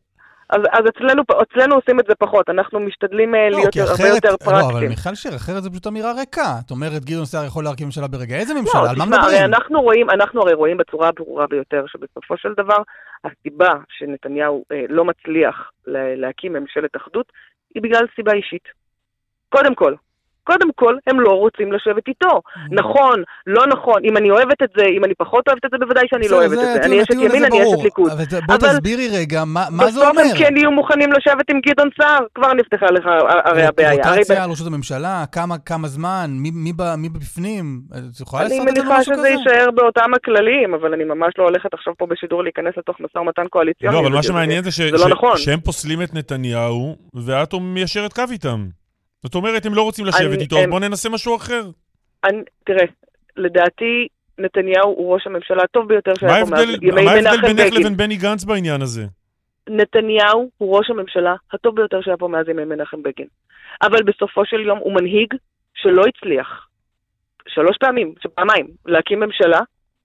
אז, אז אצלנו, אצלנו עושים את זה פחות, אנחנו משתדלים לא, להיות הרבה אחרת, יותר פרקטיים. לא, אבל מיכל שיר, אחרת זה פשוט אמירה ריקה. את אומרת, גדעון סער יכול להרכיב ממשלה ברגע. איזה לא, ממשלה? לא, על מה מדברים? אנחנו רואים, אנחנו הרי רואים בצורה הברורה ביותר שבסופו של דבר, הסיבה שנתניהו אה, לא מצליח להקים ממשלת אחדות, היא בגלל סיבה אישית. קודם כל. קודם כל, הם לא רוצים לשבת איתו. Mm. נכון, לא נכון, אם אני אוהבת את זה, אם אני פחות אוהבת את זה, בוודאי שאני לא אוהבת את זה. אני אשת ימין, אני אשת ליכוד. בוא תסבירי רגע, מה זה אומר? בסוף הם כן יהיו מוכנים לשבת עם גדעון סער, כבר נפתחה לך הרי הבעיה. רוטציה על ראשות הממשלה, כמה זמן, מי בפנים? את יכולה לעשות את זה משהו כזה? אני מניחה שזה יישאר באותם הכללים, אבל אני ממש לא הולכת עכשיו פה בשידור להיכנס לתוך משא ומתן קואליציוני. לא, אבל מה שמעניין זה לא נכון. שהם פוסלים את נתניהו, ואת מיישרת קו איתם. זאת אומרת, הם לא רוצים לשבת איתו, הם... בואו ננסה משהו אחר. אני, תראה, לדעתי, נתניהו הוא ראש הממשלה הטוב ביותר שהיה פה מאז ימי מנחם בגין. מה ההבדל בינך לבין בני גנץ בעניין הזה? נתניהו הוא ראש הממשלה הטוב ביותר שהיה פה מאז ימי מנחם בגין. אבל בסופו של יום הוא מנהיג שלא הצליח. שלוש פעמים, פעמיים, להקים ממשלה,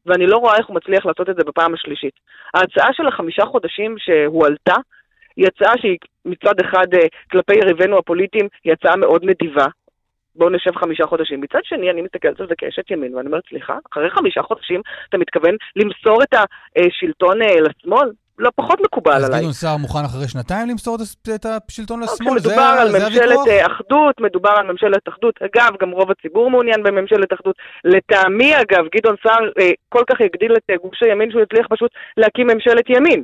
ואני לא רואה איך הוא מצליח לעשות את זה בפעם השלישית. ההצעה של החמישה חודשים שהועלתה, היא הצעה שהיא מצד אחד אה, כלפי יריבינו הפוליטיים היא הצעה מאוד נדיבה. בואו נשב חמישה חודשים. מצד שני, אני מסתכלת על זה כאשת ימין, ואני אומרת, סליחה, אחרי חמישה חודשים אתה מתכוון למסור את השלטון אה, לשמאל? לא פחות מקובל עליי. אז גדעון סער מוכן אחרי שנתיים למסור את השלטון לא, לשמאל? זה הוויכוח? מדובר על ממשלת אה, אחדות, מדובר על ממשלת אחדות. אגב, גם רוב הציבור מעוניין בממשלת אחדות. לטעמי, אגב, גדעון סער כל כך הגדיל את גוש הימין שהוא הצליח פשוט להקים ממשלת ימין.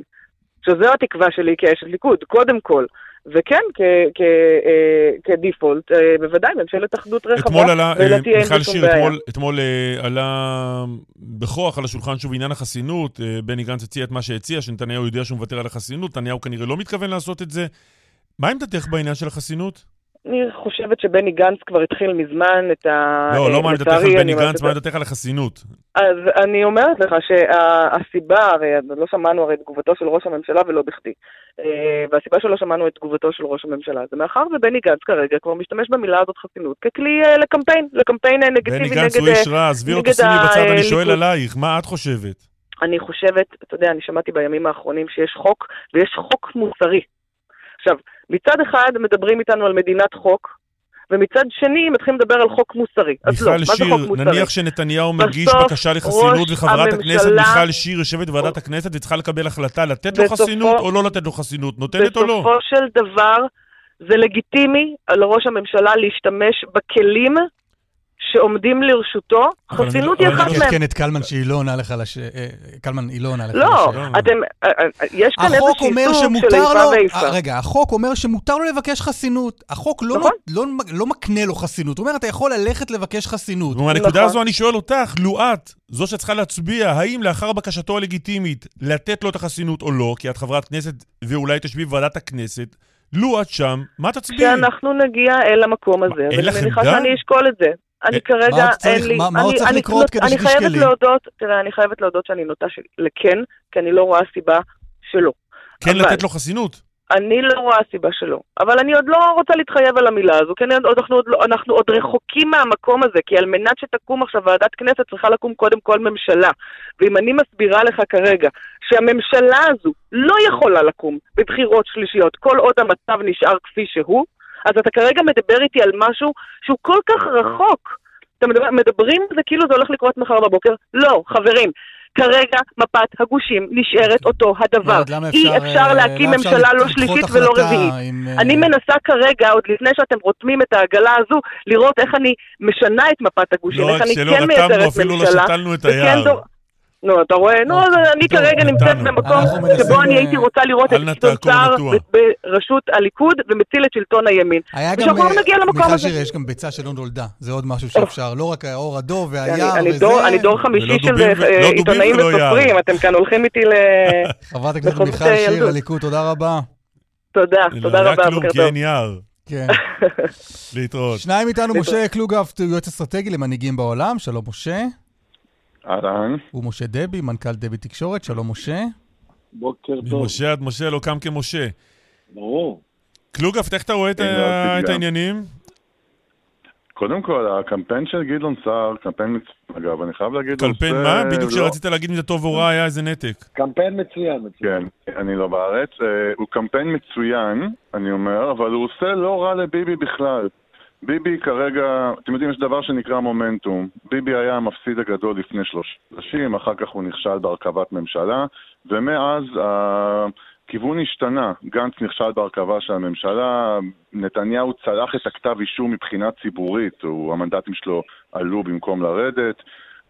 שזו התקווה שלי כאשת ליכוד, קודם כל. וכן, אה, כדיפולט, אה, בוודאי, ממשלת אחדות רחבה, אתמול עלה, אה, מיכל שיר, אתמול, אתמול עלה בכוח על השולחן שוב עניין החסינות, בני גנץ הציע את מה שהציע, שנתניהו יודע שהוא מוותר על החסינות, נתניהו כנראה לא מתכוון לעשות את זה. מה עמדתך בעניין של החסינות? אני חושבת שבני גנץ כבר התחיל מזמן את ה... לא, לא מה עמדתך על בני גנץ, מה עמדתך על החסינות? אז אני אומרת לך שהסיבה, הרי לא שמענו הרי את תגובתו של ראש הממשלה ולא בכדי. אה, והסיבה שלא שמענו את תגובתו של ראש הממשלה זה מאחר ובני גנץ כרגע כבר משתמש במילה הזאת חסינות ככלי אה, לקמפיין, לקמפיין אה, נגטיבי נגד... בני גנץ הוא איש רע, עזבי אותו שימי בצד, אני שואל עלייך, מה את חושבת? אני חושבת, אתה יודע, אני שמעתי בימים האחרונים שיש חוק, ויש חוק מוסרי. עכשיו, מצד אחד מדברים איתנו על מדינת חוק, ומצד שני מתחילים לדבר על חוק מוסרי. אז לא, מה זה חוק מוסרי? נניח שנתניהו מגיש בקשה לחסינות וחברת הממשלה... הכנסת מיכל שיר יושבת בוועדת הכנסת וצריכה לקבל החלטה לתת לו חסינות או לא לתת לו חסינות, נותנת או לא? בסופו של דבר זה לגיטימי על ראש הממשלה להשתמש בכלים שעומדים לרשותו, חסינות היא אחת מהם. אני אעדכן את קלמן שהיא לא עונה לך לש... אה, קלמן, היא לא עונה לך לא, אתם, אה, אה, יש כאן איזושהי סוג של איפה ואיפה. רגע, החוק אומר שמותר לו לבקש חסינות. החוק לא, נכון. לא, לא מקנה לו חסינות. הוא אומר, אתה יכול ללכת לבקש חסינות. ומהנקודה נכון. הזו אני שואל אותך, לו את, זו שצריכה להצביע, האם לאחר בקשתו הלגיטימית לתת לו את החסינות או לא, כי את חברת כנסת ואולי תשבי בוועדת הכנסת, לו את שם, מה תצביעי? כשאנחנו נגיע אל המקום הזה, ואני מניחה שאני אשקול את זה. אני אה, כרגע, אין לי... מה עוד צריך לקרות כדי שתשקלי? אני חייבת להודות, תראה, אני חייבת להודות שאני נוטה לכן, כי אני לא רואה סיבה שלא. כן לתת לו חסינות? אני לא רואה סיבה שלא. אבל אני עוד לא רוצה להתחייב על המילה הזו, כי אנחנו עוד, לא, אנחנו עוד רחוקים מהמקום הזה, כי על מנת שתקום עכשיו ועדת כנסת צריכה לקום קודם כל ממשלה. ואם אני מסבירה לך כרגע שהממשלה הזו לא יכולה לקום בבחירות שלישיות כל עוד המצב נשאר כפי שהוא, אז אתה כרגע מדבר איתי על משהו שהוא כל כך רחוק. אתם מדבר, מדברים על זה כאילו זה הולך לקרות מחר בבוקר? לא, חברים. כרגע מפת הגושים נשארת אותו הדבר. אי אפשר אה, להקים ממשלה לא שלישית ולא רביעית. אה, אני מנסה כרגע, עוד לפני שאתם רותמים את העגלה הזו, לראות איך אני משנה את מפת הגושים, לא איך אני כן מייצרת ממשלה. אפילו לא שתלנו את היער. נו, אתה רואה? נו, אני כרגע נמצאת במקום שבו אני הייתי רוצה לראות את גדעון סער בראשות הליכוד ומציל את שלטון הימין. היה גם, לא מיכל שיר, יש גם ביצה שלא נולדה. זה עוד משהו שאפשר. לא רק האור הדוב והיער וזה. אני דור חמישי של אה, עיתונאים וסופרים. אתם כאן הולכים איתי ל... חברת הכנסת מיכל שיר, הליכוד, תודה רבה. תודה, תודה רבה, בוקר טוב. כי אין יער. כן. להתראות. שניים איתנו, משה קלוגהפט, יועץ אסטרטגי למנהיגים בעולם. שלום, משה. אהלן. הוא משה דבי, מנכ"ל דבי תקשורת, שלום משה. בוקר טוב. ממשה עד משה לא קם כמשה. ברור. קלוגף, איך אתה רואה את, לא, העניינים? קודם כל, הקמפיין של גדעון סער, קמפיין מצוין, אגב, אני חייב להגיד... קמפיין מה? בדיוק כשרצית להגיד אם זה טוב או רע, היה איזה נתק. קמפיין מצוין, מצוין. כן, אני לא בארץ. אה, הוא קמפיין מצוין, אני אומר, אבל הוא עושה לא רע לביבי בכלל. ביבי כרגע, אתם יודעים, יש דבר שנקרא מומנטום. ביבי היה המפסיד הגדול לפני שלוש חודשים, אחר כך הוא נכשל בהרכבת ממשלה, ומאז הכיוון השתנה. גנץ נכשל בהרכבה של הממשלה, נתניהו צלח את הכתב אישום מבחינה ציבורית, הוא, המנדטים שלו עלו במקום לרדת.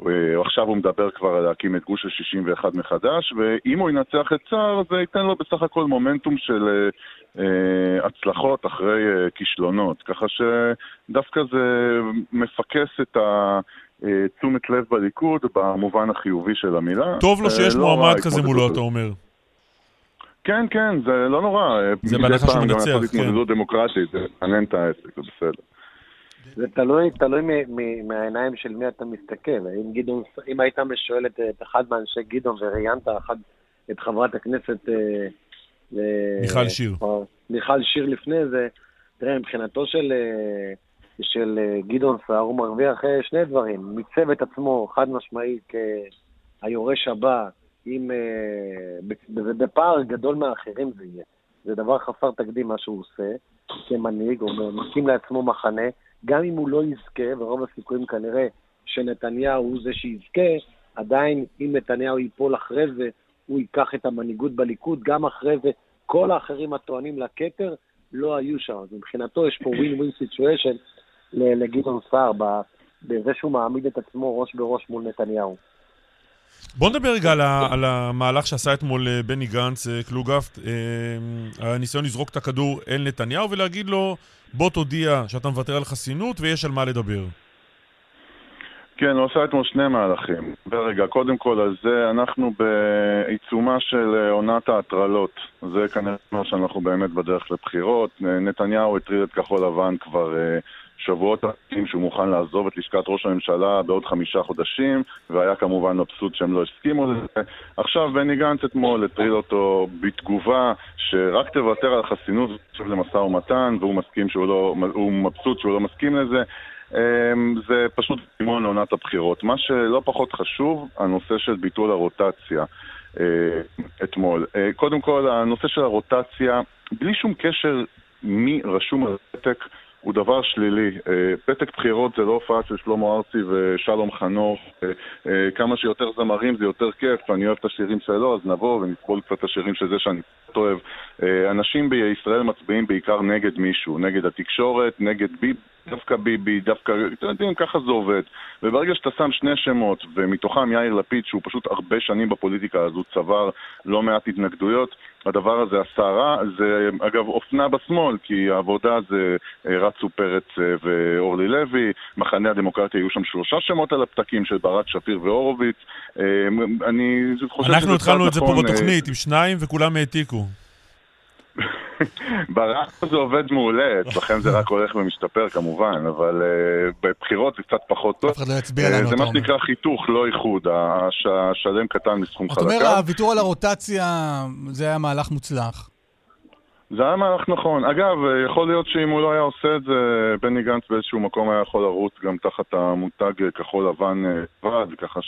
אה, עכשיו הוא מדבר כבר על להקים את גוש ה-61 מחדש, ואם הוא ינצח את צה"ל, זה ייתן לו בסך הכל מומנטום של אה, אה, הצלחות אחרי אה, כישלונות. ככה שדווקא זה מפקס את ה... אה, תשומת לב בליכוד במובן החיובי של המילה. טוב לו שיש לא מועמד רע כזה מולו. אתה אומר. כן, כן, זה לא נורא. זה בהנחה שהוא פעם גם מנצח, לעשות כן. התמודדות דמוקרטית, זה מעניין את העסק, זה בסדר. זה תלוי, תלוי מ- מ- מהעיניים של מי אתה מסתכל. אם גדעון, אם היית שואל את, את אחד מאנשי גדעון וראיינת אחד, את חברת הכנסת... אה, אה, מיכל שיר. או- מיכל שיר לפני זה, תראה, מבחינתו של, אה, של אה, גדעון סער, הוא מרוויח אה, שני דברים. מיצב את עצמו חד משמעית כהיורש הבא, עם, אה, ב- ובפער גדול מהאחרים זה יהיה. זה דבר חסר תקדים מה שהוא עושה כמנהיג, הוא מקים לעצמו מחנה, גם אם הוא לא יזכה, ורוב הסיכויים כנראה שנתניהו הוא זה שיזכה, עדיין אם נתניהו ייפול אחרי זה, הוא ייקח את המנהיגות בליכוד, גם אחרי זה כל האחרים הטוענים לכתר לא היו שם. אז מבחינתו יש פה win win situation לגדעון סער, בזה שהוא מעמיד את עצמו ראש בראש מול נתניהו. בוא נדבר רגע על, על המהלך שעשה אתמול אה, בני גנץ, אה, קלוגפט, אה, הניסיון לזרוק את הכדור אל נתניהו ולהגיד לו, בוא תודיע שאתה מוותר על חסינות ויש על מה לדבר. כן, הוא עשה אתמול שני מהלכים. ורגע, קודם כל על זה, אנחנו בעיצומה של עונת ההטרלות. זה כנראה אומר שאנחנו באמת בדרך לבחירות. נתניהו הטריד את כחול לבן כבר שבועות ארוכים שהוא מוכן לעזוב את לשכת ראש הממשלה בעוד חמישה חודשים, והיה כמובן מבסוט שהם לא הסכימו לזה. עכשיו בני גנץ אתמול הטריד אותו בתגובה שרק תוותר על חסינות למשא ומתן, והוא מסכים שהוא לא, הוא מבסוט שהוא לא מסכים לזה. אמ, זה פשוט סימון לעונת הבחירות. מה שלא פחות חשוב, הנושא של ביטול הרוטציה אה, אתמול. אה, קודם כל, הנושא של הרוטציה, בלי שום קשר מי רשום על פתק, הוא דבר שלילי. אה, פתק בחירות זה לא הופעה של שלמה ארצי ושלום חנוך. אה, אה, כמה שיותר זמרים זה יותר כיף, אני אוהב את השירים שלו, אז נבוא ונסבול קצת את השירים של זה שאני אוהב. אנשים בישראל מצביעים בעיקר נגד מישהו, נגד התקשורת, נגד ביבי. דווקא ביבי, דווקא, אתם יודעים, ככה זה עובד. וברגע שאתה שם שני שמות, ומתוכם יאיר לפיד, שהוא פשוט הרבה שנים בפוליטיקה, הוא צבר לא מעט התנגדויות, הדבר הזה רע. זה, אגב, אופנה בשמאל, כי העבודה זה אה, רצו פרץ אה, ואורלי לוי, מחנה הדמוקרטיה היו שם שלושה שמות על הפתקים של ברק שפיר והורוביץ. אה, אני חושב אנחנו שזה התחלנו צעד את זה פה נכון, בתוכנית עם שניים וכולם העתיקו. ברק זה עובד מעולה, אצלכם זה רק הולך ומשתפר כמובן, אבל uh, בבחירות זה קצת פחות טוב. אף אחד לא יצביע אה, לנו, זה מה. שנקרא חיתוך, לא איחוד. הש- השלם קטן מסכום אתה אומר, חלקה. הוויתור על הרוטציה, זה היה מהלך מוצלח. זה היה מהלך נכון. אגב, אה, יכול להיות שאם הוא לא היה עושה את זה, בני גנץ באיזשהו מקום היה יכול לרוץ גם תחת המותג אה, כחול לבן אה, לבד, ככה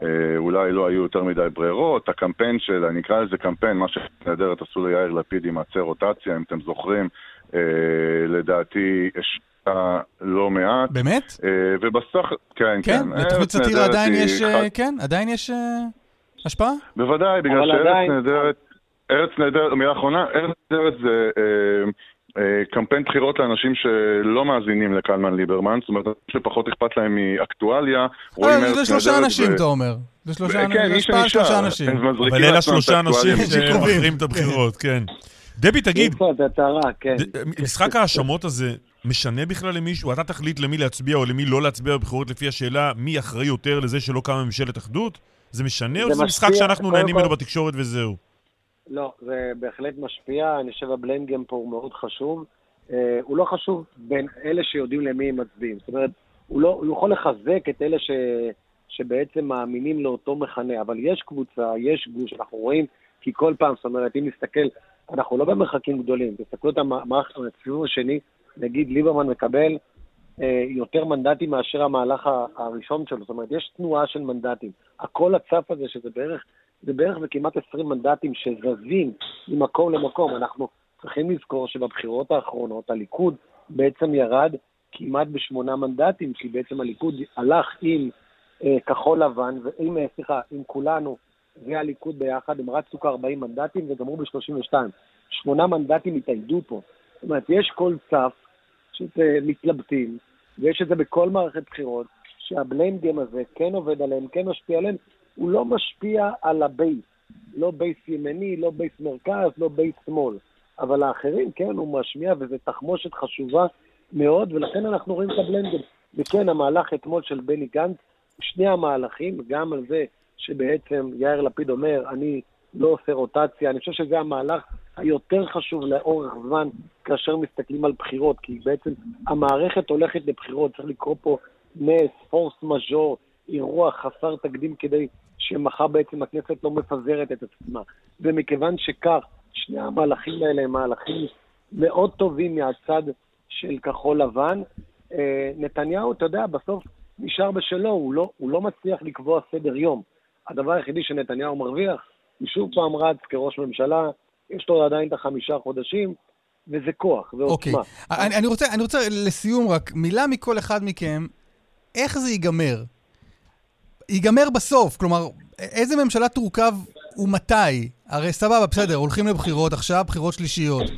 שאולי לא היו יותר מדי ברירות. הקמפיין של, אני אקרא לזה קמפיין, מה שנהדרת עשו ליאיר לפיד עם עצי רוטציה, אם אתם זוכרים, אה, לדעתי השקעה לא מעט. באמת? אה, ובסך, כן, כן? כן. לתוכנית ארץ סאטירה עדיין יש, אחד- אה, כן? עדיין יש אה, השפעה? בוודאי, בגלל שארץ עדיין- נהדרת, ארץ נהדרת, מילה אחרונה, ארץ נהדרת זה אה, אה, קמפיין בחירות לאנשים שלא מאזינים לקלמן ליברמן, זאת אומרת, אנשים שפחות אכפת להם מאקטואליה, אה, זה שלושה אנשים, אתה אומר. זה שלושה כן, אנשים, זה מי שנשאר. שלושה אבל אלה השלושה אנשים. שמחרים את הבחירות, כן. דבי, תגיד, כן. ד- משחק ההאשמות הזה משנה בכלל למישהו? אתה תחליט למי להצביע או למי לא להצביע בבחירות לפי השאלה מי אחראי יותר לזה שלא קמה ממשלת אחדות? זה משנה או זה שזה משחק שאנחנו נהנים ממנו בתקשורת וזהו? לא, זה בהחלט משפיע, אני חושב הבלנד גיים פה הוא מאוד חשוב. אה, הוא לא חשוב בין אלה שיודעים למי הם מצביעים. זאת אומרת, הוא, לא, הוא יכול לחזק את אלה ש, שבעצם מאמינים לאותו מכנה, אבל יש קבוצה, יש גוש, אנחנו רואים, כי כל פעם, זאת אומרת, אם נסתכל, אנחנו לא במרחקים גדולים, תסתכלו את המערכת, הסיבוב השני, נגיד ליברמן מקבל אה, יותר מנדטים מאשר המהלך הראשון שלו. זאת אומרת, יש תנועה של מנדטים. הכל הצף הזה, שזה בערך, זה בערך וכמעט 20 מנדטים שזזים ממקום למקום. אנחנו צריכים לזכור שבבחירות האחרונות הליכוד בעצם ירד כמעט בשמונה מנדטים, כי בעצם הליכוד הלך עם אה, כחול לבן, ועם, אה, סליחה, עם כולנו והליכוד ביחד, הם רצו כ-40 מנדטים וגמרו ב-32. שמונה מנדטים התאיידו פה. זאת אומרת, יש קולות צפים שמתלבטים, ויש את זה בכל מערכת בחירות, שה blame game הזה כן עובד עליהם, כן משפיע עליהם, הוא לא משפיע על הבייס. לא בייס ימני, לא בייס מרכז, לא בייס שמאל. אבל האחרים, כן, הוא משמיע, וזו תחמושת חשובה מאוד, ולכן אנחנו רואים את הבלנדד. וכן, המהלך אתמול של בני גנץ, שני המהלכים, גם על זה שבעצם יאיר לפיד אומר, אני לא עושה רוטציה, אני חושב שזה המהלך היותר חשוב לאורך זמן כאשר מסתכלים על בחירות, כי בעצם המערכת הולכת לבחירות, צריך לקרוא פה נס, פורס מז'ור, אירוע חסר תקדים כדי שמחר בעצם הכנסת לא מפזרת את עצמה. ומכיוון שכך, שני המהלכים האלה הם מהלכים מאוד טובים מהצד של כחול לבן. אה, נתניהו, אתה יודע, בסוף נשאר בשלו, הוא לא, הוא לא מצליח לקבוע סדר יום. הדבר היחידי שנתניהו מרוויח, הוא שוב פעם רץ כראש ממשלה, יש לו עדיין את החמישה חודשים, וזה כוח, ועוצמה. אוקיי. אני, אני, רוצה, אני רוצה לסיום רק, מילה מכל אחד מכם, איך זה ייגמר? ייגמר בסוף, כלומר, איזה ממשלה תורכב ומתי? הרי סבבה, בסדר, הולכים לבחירות עכשיו, בחירות שלישיות.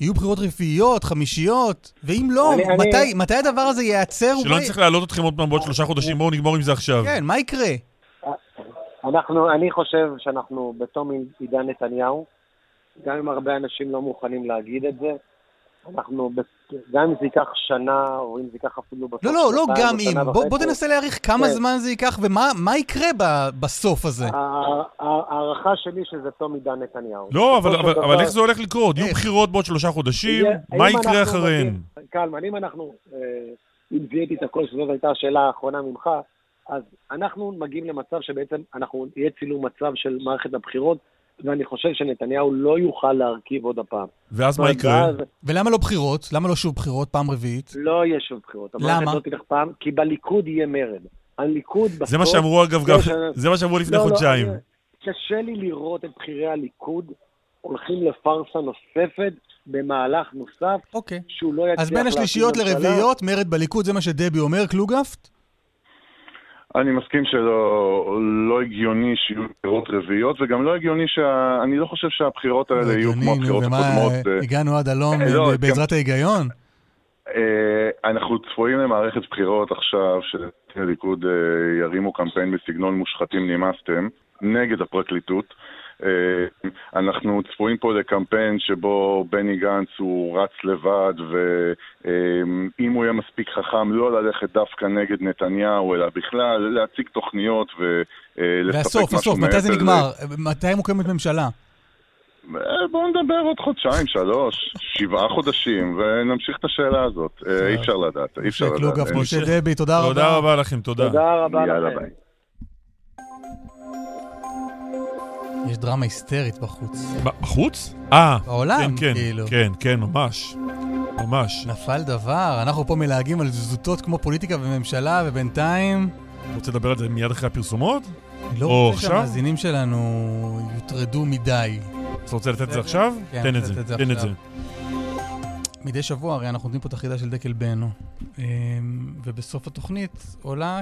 יהיו בחירות רביעיות, חמישיות, ואם לא, אני, מתי, אני... מתי הדבר הזה ייעצר? שלא נצטרך להעלות אתכם עוד פעם בעוד שלושה חודשים, בואו נגמור עם זה עכשיו. כן, מה יקרה? אנחנו, אני חושב שאנחנו בתום עידן נתניהו, גם אם הרבה אנשים לא מוכנים להגיד את זה, אנחנו, גם אם זה ייקח שנה, או אם זה ייקח אפילו בסוף לא, לא, לא גם אם. בוא, בוא תנסה להעריך כמה כן. זמן זה ייקח ומה יקרה בסוף הזה. ההערכה שלי שזה תום עידן נתניהו. לא, אבל, אבל, דבר... אבל איך זה הולך לקרות? יהיו בחירות בעוד שלושה חודשים, מה יקרה אחריהן? קלמן, אם אנחנו, אה, אם זיהיתי את הכל, שזאת הייתה השאלה האחרונה ממך, אז אנחנו מגיעים למצב שבעצם אנחנו, יהיה צילום מצב של מערכת הבחירות, ואני חושב שנתניהו לא יוכל להרכיב עוד הפעם. ואז מה יקרה? ואז... ולמה לא בחירות? למה לא שוב בחירות פעם רביעית? לא יהיה שוב בחירות. למה? לא תיקח פעם, כי בליכוד יהיה מרד. הליכוד בסוף... זה מה שאמרו אגב, גם, זה מה שאמרו לפני לא, לא חודשיים. לא, קשה לי לראות את בכירי הליכוד הולכים לפארסה נוספת במהלך נוסף, אוקיי. שהוא לא יצליח... אז בין השלישיות לרביעיות, מרד בליכוד, זה מה שדבי אומר, קלוגפט? אני מסכים שלא לא הגיוני שיהיו בחירות רביעיות, וגם לא הגיוני שה... אני לא חושב שהבחירות האלה יהיו כמו הבחירות הקודמות. ומה, הגענו עד הלום אה, לא, בעזרת ההיגיון? אה, אנחנו צפויים למערכת בחירות עכשיו, שהליכוד אה, ירימו קמפיין בסגנון מושחתים נמאסתם, נגד הפרקליטות. אה, אנחנו צפויים פה לקמפיין שבו בני גנץ הוא רץ לבד, ואם הוא יהיה מספיק חכם לא ללכת דווקא נגד נתניהו, אלא בכלל להציג תוכניות ולספק משהו והסוף, הסוף, מתי זה נגמר? מתי מוקמת ממשלה? אה, בואו נדבר עוד חודשיים, שלוש, שבעה חודשים, ונמשיך את השאלה הזאת. אה, אי אפשר לדעת, אי אפשר לדעת. משה דבי, תודה רבה. תודה רבה לכם, תודה. תודה רבה לכם. יש דרמה היסטרית בחוץ. בחוץ? אה. בעולם, כן, כאילו. כן, כן, ממש. ממש. נפל דבר, אנחנו פה מלהגים על זוטות כמו פוליטיקה וממשלה, ובינתיים... רוצה לדבר על זה מיד אחרי הפרסומות? אני לא רוצה שהמאזינים שלנו יוטרדו מדי. אתה רוצה לתת את זה עכשיו? כן, תן את זה, תן את זה. מדי שבוע הרי אנחנו נותנים פה את החידה של דקל בנו, אמ, ובסוף התוכנית עולה,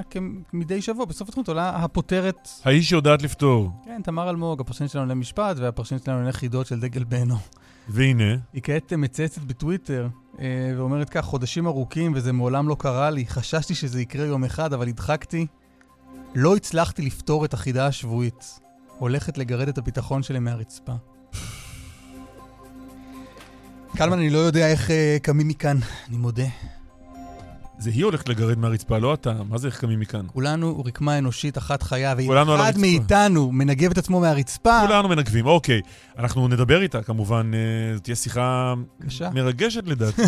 מדי שבוע, בסוף התוכנית עולה הפותרת... האיש שיודעת לפתור. כן, תמר אלמוג, הפרשנית שלנו למשפט, והפרשנית שלנו לחידות של דקל בנו. והנה. היא כעת מצייצת בטוויטר, אה, ואומרת כך, חודשים ארוכים וזה מעולם לא קרה לי, חששתי שזה יקרה יום אחד, אבל הדחקתי. לא הצלחתי לפתור את החידה השבועית. הולכת לגרד את הביטחון שלי מהרצפה. קלמן, אני לא יודע איך uh, קמים מכאן, אני מודה. זה היא הולכת לגרד מהרצפה, לא אתה. מה זה איך קמים מכאן? כולנו רקמה אנושית אחת חיה, ואם אחד מאיתנו מנגב את עצמו מהרצפה... כולנו מנגבים, אוקיי. אנחנו נדבר איתה, כמובן. אה, זאת תהיה שיחה קשה. מרגשת לדעתי.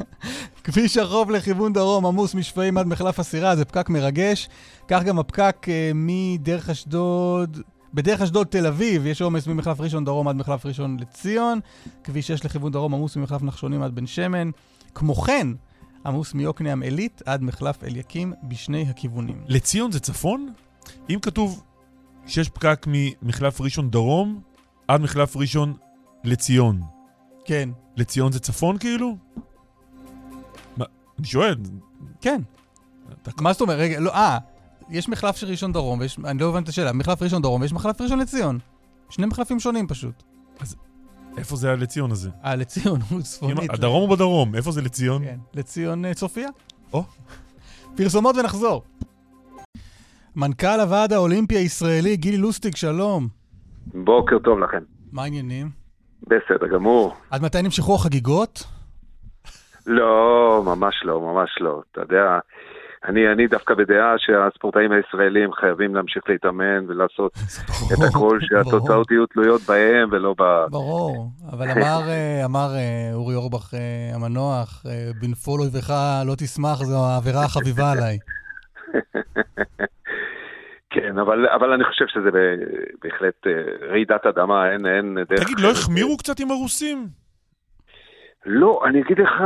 כביש החוף לכיוון דרום, עמוס משפעים עד מחלף הסירה, זה פקק מרגש. כך גם הפקק uh, מדרך אשדוד... בדרך אשדוד תל אביב יש עומס ממחלף ראשון דרום עד מחלף ראשון לציון, כביש 6 לכיוון דרום עמוס ממחלף נחשונים עד בן שמן. כמו כן, עמוס מיוקנעם עילית עד מחלף אליקים בשני הכיוונים. לציון זה צפון? אם כתוב שיש פקק ממחלף ראשון דרום עד מחלף ראשון לציון. כן. לציון זה צפון כאילו? מה, אני שואל. כן. אתה... מה זאת אומרת? רגע, לא, אה, יש מחלף של ראשון דרום, ויש, אני לא הבנתי את השאלה, מחלף ראשון דרום ויש מחלף ראשון לציון. שני מחלפים שונים פשוט. אז איפה זה הלציון הזה? אה, לציון, הוא צפונית. הדרום הוא בדרום, איפה זה לציון? כן, לציון uh, צופיה. או. פרסומות ונחזור. מנכ"ל הוועד האולימפי הישראלי, גילי לוסטיג, שלום. בוקר טוב לכם. מה העניינים? בסדר גמור. עד מתי נמשכו החגיגות? לא, ממש לא, ממש לא. אתה יודע, אני, אני דווקא בדעה שהספורטאים הישראלים חייבים להמשיך להתאמן ולעשות ברור, את הכל, שהתוצאות יהיו תלויות בהם ולא ב... ברור, אבל אמר, אה, אמר אה, אורי אורבך אה, המנוח, בנפול אויבך לא תשמח, זו העבירה החביבה עליי. כן, אבל, אבל אני חושב שזה בהחלט רעידת אדמה, אין, אין דרך... תגיד, לא החמירו קצת עם הרוסים? לא, אני אגיד לך,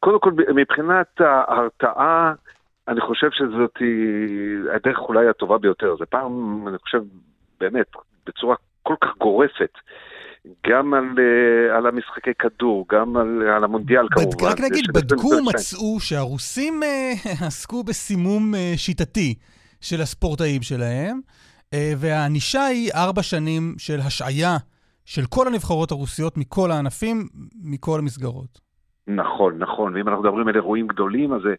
קודם כל, מבחינת ההרתעה, אני חושב שזאת הדרך אולי הטובה ביותר. זה פעם, אני חושב, באמת, בצורה כל כך גורפת. גם על, uh, על המשחקי כדור, גם על, על המונדיאל בד... כמובן. רק נגיד, בדקו ומצאו שהרוסים uh, עסקו בסימום uh, שיטתי של הספורטאים שלהם, uh, והענישה היא ארבע שנים של השעיה של כל הנבחרות הרוסיות מכל הענפים, מכל המסגרות. נכון, נכון, ואם אנחנו מדברים על אירועים גדולים, אז זה אה,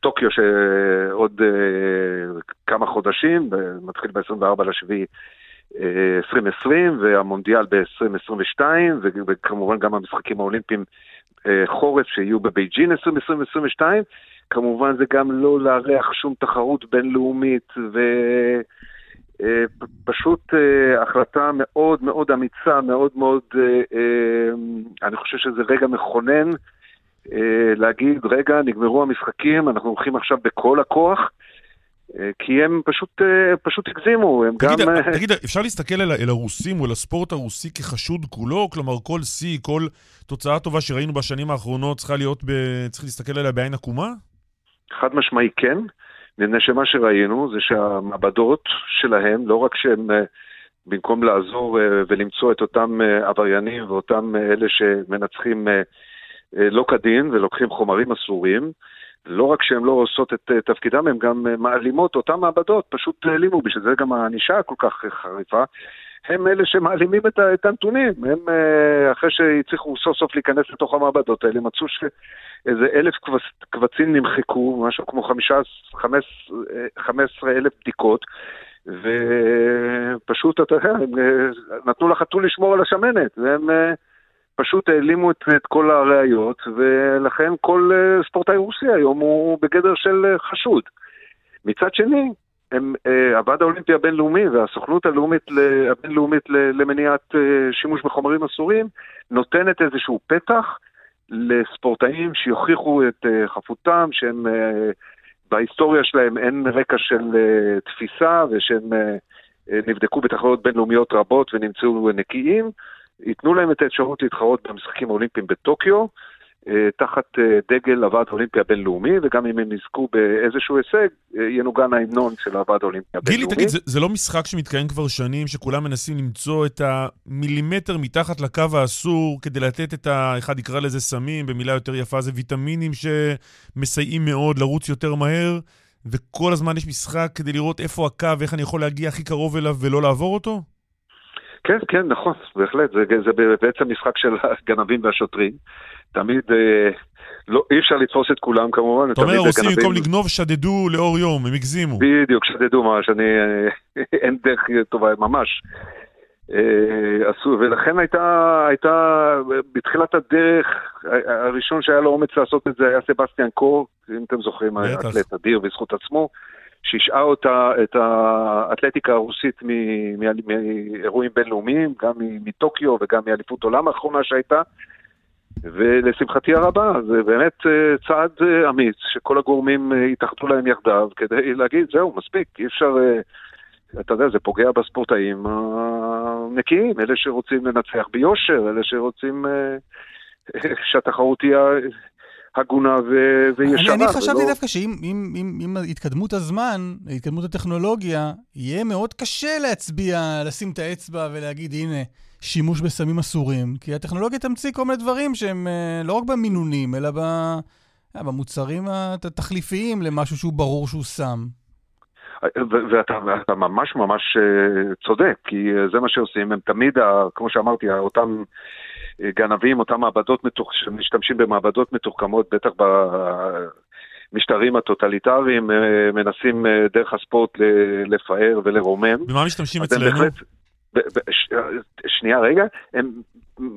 טוקיו שעוד אה, כמה חודשים, מתחיל ב-24 לשביעי 2020, והמונדיאל ב-2022, וכמובן גם המשחקים האולימפיים אה, חורף שיהיו בבייג'ין 2022. כמובן זה גם לא לארח שום תחרות בינלאומית, ופשוט החלטה מאוד מאוד אמיצה, מאוד מאוד, אני חושב שזה רגע מכונן. אה, להגיד, רגע, נגמרו המשחקים, אנחנו הולכים עכשיו בכל הכוח. אה, כי הם פשוט, אה, פשוט הגזימו, הם תגיד, גם... תגיד, אפשר להסתכל אל, אל הרוסים או אל הספורט הרוסי כחשוד כולו? כלומר, כל שיא, כל תוצאה טובה שראינו בשנים האחרונות צריכה להיות, ב... צריך להסתכל עליה בעין עקומה? חד משמעי כן, מפני שמה שראינו זה שהמעבדות שלהם, לא רק שהם במקום לעזור ולמצוא את אותם עבריינים ואותם אלה שמנצחים לא כדין ולוקחים חומרים אסורים. לא רק שהן לא עושות את אה, תפקידם, הן גם אה, מעלימות, אותן מעבדות פשוט העלימו, בשביל זה גם הענישה כל כך חריפה. הם אלה שמעלימים את, הנתונים, הם אחרי שהצליחו סוף סוף להיכנס לתוך המעבדות האלה, מצאו שאיזה אלף קבצ, קבצים נמחקו, משהו כמו חמש עשרה אלף בדיקות, ופשוט, אתה יודע, הם נתנו לחתול לשמור על השמנת, והם... פשוט העלימו את, את כל הראיות, ולכן כל uh, ספורטאי רוסי היום הוא בגדר של uh, חשוד. מצד שני, הם, uh, הוועד האולימפי הבינלאומי והסוכנות הלאומית, הבינלאומית למניעת שימוש בחומרים אסורים נותנת איזשהו פתח לספורטאים שיוכיחו את חפותם, שהם בהיסטוריה שלהם אין רקע של תפיסה ושהם נבדקו בתחרויות בינלאומיות רבות ונמצאו נקיים. ייתנו להם את האפשרות להתחרות במשחקים האולימפיים בטוקיו, אה, תחת אה, דגל הוועד האולימפי הבינלאומי, וגם אם הם יזכו באיזשהו הישג, אה, ינוגן ההמנון של הוועד האולימפי הבינלאומי. גילי, תגיד, זה, זה לא משחק שמתקיים כבר שנים, שכולם מנסים למצוא את המילימטר מתחת לקו האסור, כדי לתת את ה... אחד יקרא לזה סמים, במילה יותר יפה זה ויטמינים שמסייעים מאוד לרוץ יותר מהר, וכל הזמן יש משחק כדי לראות איפה הקו, איך אני יכול להגיע הכי קרוב אליו ולא לעבור אותו? כן, כן, נכון, בהחלט, זה, זה בעצם משחק של הגנבים והשוטרים. תמיד, אה, לא, אי אפשר לתפוס את כולם כמובן. אתה אומר, הרוסים במקום לגנוב שדדו לאור יום, הם הגזימו. בדיוק, שדדו ממש, אני, אה, אין דרך טובה, ממש. אה, עשו, ולכן הייתה, הייתה, בתחילת הדרך, הראשון שהיה לו אומץ לעשות את זה היה סבסטיאן קור, אם אתם זוכרים, אתלט אדיר בזכות עצמו. שהשעה אותה, את האתלטיקה הרוסית מאירועים בינלאומיים, גם מטוקיו וגם מאליפות עולם האחרונה שהייתה. ולשמחתי הרבה, זה באמת אה, צעד אה, אמיץ, שכל הגורמים אה, התאחדו להם יחדיו כדי להגיד, זהו, מספיק, אי אפשר, אתה יודע, זה פוגע בספורטאים הנקיים, אלה שרוצים לנצח ביושר, אלה שרוצים שהתחרות תהיה הגונה ו- וישרה. אני, אני חשבתי ולא... דווקא שאם עם, עם, עם התקדמות הזמן, התקדמות הטכנולוגיה, יהיה מאוד קשה להצביע, לשים את האצבע ולהגיד, הנה, שימוש בסמים אסורים, כי הטכנולוגיה תמציא כל מיני דברים שהם אה, לא רק במינונים, אלא ב, אה, במוצרים התחליפיים למשהו שהוא ברור שהוא סם. ואתה, ואתה ממש ממש אה, צודק, כי זה מה שעושים, הם תמיד, כמו שאמרתי, אותם גנבים, אותם מעבדות, מתוח, שמשתמשים במעבדות מתוחכמות, בטח במשטרים הטוטליטריים, מנסים דרך הספורט לפאר ולרומם. במה משתמשים אצלנו? בהחלט, שנייה, רגע, הם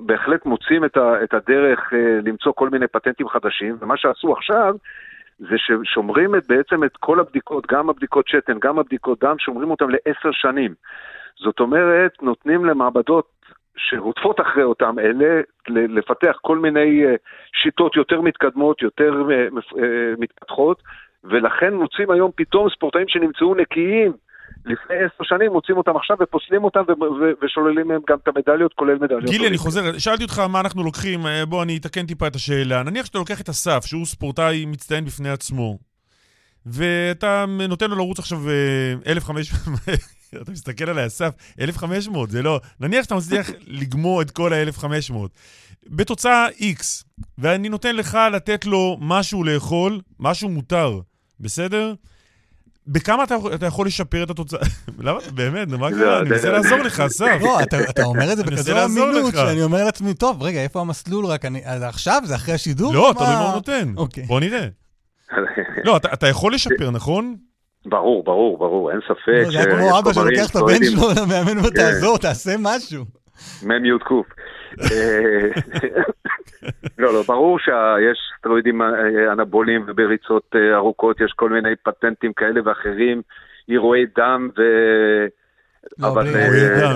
בהחלט מוצאים את, ה, את הדרך אה, למצוא כל מיני פטנטים חדשים, ומה שעשו עכשיו זה ששומרים את, בעצם את כל הבדיקות, גם הבדיקות שתן, גם הבדיקות דם, שומרים אותם לעשר שנים. זאת אומרת, נותנים למעבדות שרודפות אחרי אותם אלה, לפתח כל מיני אה, שיטות יותר מתקדמות, יותר אה, מתפתחות, ולכן מוצאים היום פתאום ספורטאים שנמצאו נקיים לפני עשר שנים מוצאים אותם עכשיו ופוסלים אותם ושוללים מהם גם את המדליות, כולל מדליות. גילי, אני חוזר, שאלתי אותך מה אנחנו לוקחים, אה, בוא אני אתקן טיפה את השאלה. נניח שאתה לוקח את אסף, שהוא ספורטאי מצטיין בפני עצמו, ואתה נותן לו לרוץ עכשיו 1,500, אה, אתה מסתכל עליי, אסף, 1,500, זה לא... נניח שאתה מצליח לגמור את כל ה-1,500. בתוצאה X, ואני נותן לך לתת לו משהו לאכול, משהו מותר, בסדר? בכמה אתה, אתה יכול לשפר את התוצאה? למה? באמת, מה לא, קרה? אני מנסה לעזור לך, אסף. לא, אתה אומר את זה בכזה אמינות, שאני אומר לעצמי, טוב, רגע, איפה המסלול רק? עכשיו? זה אחרי השידור? לא, תלוי מה הוא נותן. אוקיי. בוא נראה. לא, אתה יכול לשפר, נכון? ברור, ברור, ברור, אין ספק. זה היה כמו אבא שלוקח את הבן שלו למאמן ותעזור, תעשה משהו. מ"י ק'. לא, לא, ברור שיש סטרואידים אה, אנבוליים ובריצות אה, ארוכות יש כל מיני פטנטים כאלה ואחרים, אירועי דם ו... לא, אבל,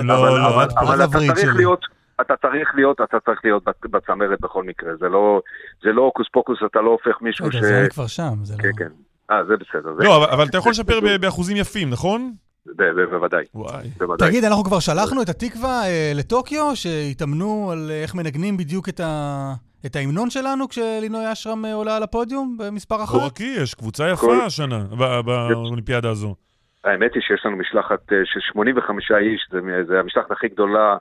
לא, לא, אתה צריך להיות... אתה צריך להיות, אתה צריך להיות בצמרת בכל מקרה, זה לא, זה לא הוקוס פוקוס, אתה לא הופך מישהו ש... זה כבר שם, זה לא... כן, כן. אה, זה בסדר. לא, אבל אתה יכול לשפר באחוזים יפים, נכון? בוודאי. וואי. תגיד, אנחנו כבר שלחנו את התקווה אה, לטוקיו, שהתאמנו על איך מנגנים בדיוק את ה... את ההמנון שלנו כשלינוי אשרם אה, עולה על הפודיום במספר אחת? רק היא, יש קבוצה יפה השנה באולימפיאדה הזו. האמת היא שיש לנו משלחת אה, של 85 איש, זו המשלחת הכי גדולה אה,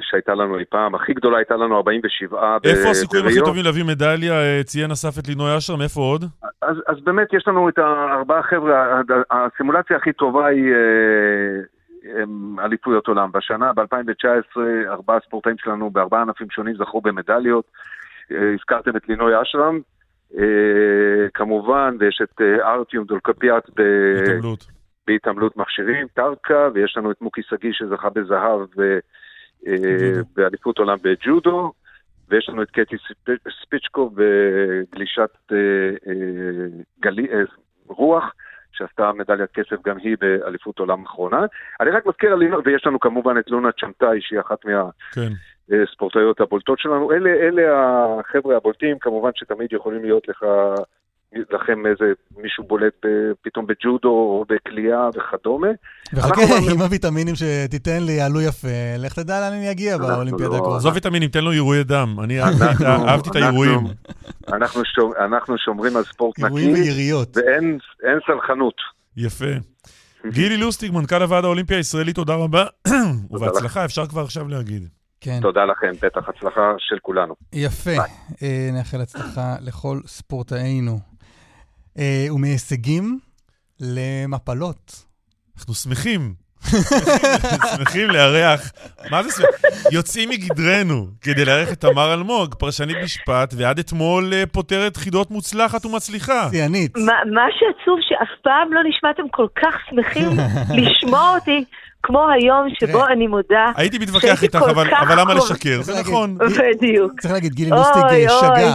שהייתה לנו אי פעם. הכי גדולה הייתה לנו 47 איפה הסיכויים הכי טובים להביא מדליה? ציין אסף את לינוי אשרם, איפה עוד? אז, אז באמת יש לנו את הארבעה חבר'ה, הסימולציה הכי טובה היא אליפויות עולם. בשנה, ב-2019, ארבעה ספורטאים שלנו בארבעה ענפים שונים זכו במדליות. אה, הזכרתם את לינוי אשרם, אה, כמובן, ויש את אה, ארטיום דולקפיאט בהתעמלות. מכשירים, טרקה, ויש לנו את מוקי שגיא שזכה בזהב באליפות עולם בג'ודו, ויש לנו את קטי ספיצ'קו בגלישת גלי, רוח. שעשתה מדליית כסף גם היא באליפות עולם אחרונה. אני רק מזכיר ויש לנו כמובן את לונה צ'מטאי, שהיא אחת מהספורטאיות כן. הבולטות שלנו. אלה, אלה החבר'ה הבולטים, כמובן שתמיד יכולים להיות לך לכם איזה מישהו בולט פתאום בג'ודו או בקליעה וכדומה. וחכה, עם הוויטמינים שתיתן לי יעלו יפה, לך תדע לאן אני אגיע באולימפיאדה לא- הקרובה. עזוב ויטמינים, תן לו אירועי דם. אני אהבתי את האירועים. אנחנו שומרים על ספורט נקי. אירועים ויריות. ואין סלחנות. יפה. גילי לוסטיג, מנכ"ל הוועד האולימפי הישראלי, תודה רבה. ובהצלחה, אפשר כבר עכשיו להגיד. כן. תודה לכם, בטח הצלחה של כולנו. יפה. אה, נאחל הצלחה לכל ספורטאינו. אה, ומהישגים למפלות. אנחנו שמחים. שמחים לארח, מה זה שמחים? יוצאים מגדרנו כדי לארח את תמר אלמוג, פרשנית משפט, ועד אתמול אה, פותרת חידות מוצלחת ומצליחה. שיאנית. מה שעצוב שאף פעם לא נשמעתם כל כך שמחים לשמוע אותי כמו היום שבו אני מודה הייתי מתווכח איתך, אבל למה לשקר? זה נכון. בדיוק. צריך להגיד, גילי לוסטיג שגה.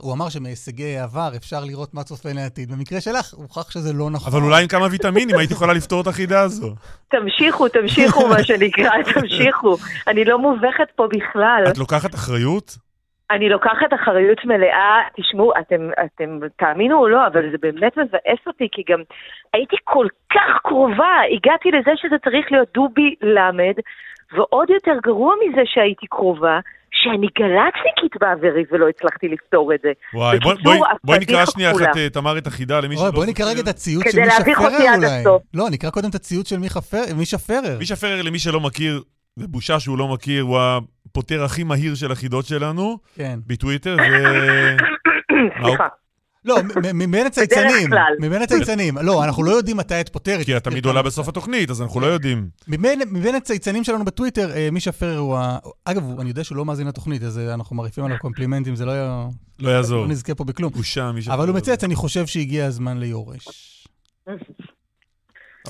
הוא אמר שמהישגי העבר אפשר לראות מה צופה לעתיד. במקרה שלך, הוכח שזה לא נכון. אבל אולי עם כמה ויטמינים היית יכולה לפתור את החידה הזו. תמשיכו, תמשיכו מה שנקרא, תמשיכו. אני לא מובכת פה בכלל. את לוקחת אחריות? אני לוקחת אחריות מלאה, תשמעו, אתם, אתם תאמינו או לא, אבל זה באמת מבאס אותי, כי גם הייתי כל כך קרובה, הגעתי לזה שזה צריך להיות דובי למד, ועוד יותר גרוע מזה שהייתי קרובה, שאני גלקסיקית בעברי ולא הצלחתי לפתור את זה. וואי, בואי בוא, בוא הפדיחה נקרא שנייה. אחת אה, תמר את החידה למי שלא... אוי, בואי נקרא רגע את הציוץ של מישה פרר אולי. הסוף. לא, נקרא קודם את הציוץ של מישה פרר. מישה פרר, למי שלא מכיר, זה בושה שהוא לא מכיר, הוא הפותר הכי מהיר של החידות שלנו כן. בטוויטר, ו... סליחה. לא, מבין הצייצנים, כלל. מבין הצייצנים. לא, אנחנו לא יודעים מתי את פותרת. כי את תמיד עולה בסוף התוכנית, אז אנחנו לא יודעים. מבין, הצייצנים שלנו בטוויטר, אה, מישה פרר הוא ה... אגב, אני יודע שהוא לא מאזין לתוכנית, אז אה, אנחנו מרעיפים עליו קומפלימנטים, זה לא. לא יעזור. לא נזכה פה בכלום. בושה, מישה אבל הוא פרר. מצייץ, אני חושב שהגיע הזמן ליורש.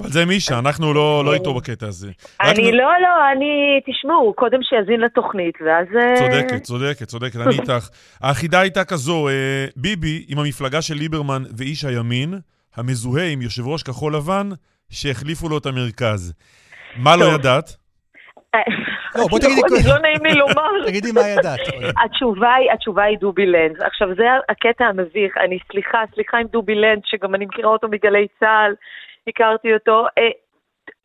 אבל זה מישה, אנחנו לא לא איתו בקטע הזה. אני לא, לא, אני, תשמעו, קודם שיאזין לתוכנית, ואז... אה, צודקת, צודקת, צודקת, אני איתך. החידה הייתה כזו, אה, ביבי עם המפלגה של ליברמן ואיש הימין, המזוהה עם יושב ראש כחול לבן, שהחליפו לו את המרכז. מה לא. ידעת? לא, בוא תגידי... נכון, לא נעים לי לומר. תגידי מה ידעת. התשובה היא, התשובה היא דובי לנד. עכשיו, זה הקטע המביך. אני, סליחה, סליחה עם דובי לנד, שגם אני מכירה אותו מגלי צה"ל, הכרתי אותו. אה,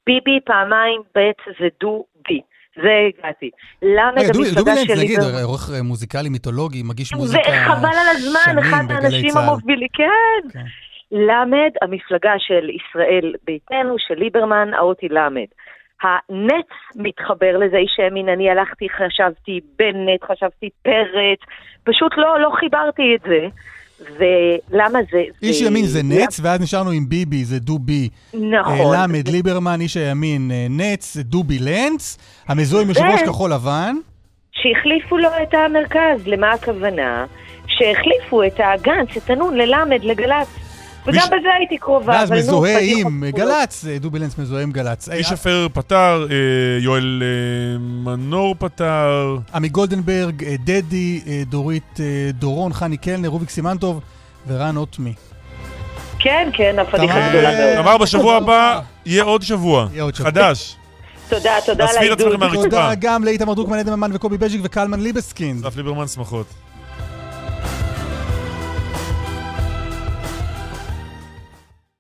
ביבי פעמיים ב' זה דובי. זה הגעתי. למה דובי המפלגה לנץ, של נגיד. עורך אה, מוזיקלי מיתולוגי, מגיש מוזיקה וחבל על הזמן, שנים אחד בגלי האנשים צה"ל. המובילים, כן. למד, המפלגה של ישראל ביתנו, של ליברמן, האותי למד. הנץ מתחבר לזה, איש הימין, אני הלכתי, חשבתי בנט, חשבתי פרץ, פשוט לא, לא חיברתי את זה. ולמה זה... איש זה- ימין זה נץ, ואז נשארנו עם ביבי, זה דובי. נכון. אה, למד ליברמן, איש הימין אה, נץ, זה דובי לנץ. המזוהה עם יושב ראש ו- כחול לבן. שהחליפו לו את המרכז, למה הכוונה? שהחליפו את הגנץ, את הנון, ללמד, לגל"צ. וגם בזה הייתי קרובה, ואז נו, מזוהה עם. גל"צ, אה, דובי לנץ מזוהה עם גל"צ. אה, איש הפר פתר, אה, יואל אה, מנור פתר. עמי גולדנברג, אה, דדי, אה, דורית אה, דורון, חני קלנר, רוביק סימנטוב ורן אוטמי. כן, כן, הפדיחה תמר- גדולה מאוד. אמר בשבוע הבא, יהיה עוד שבוע. יהיה עוד שבוע. חדש. תודה, תודה על העידוד. תודה גם לאיתמר דרוקמן, אדם ממן וקובי בז'יק וקלמן ליבסקינד. אסף ליברמן, שמחות.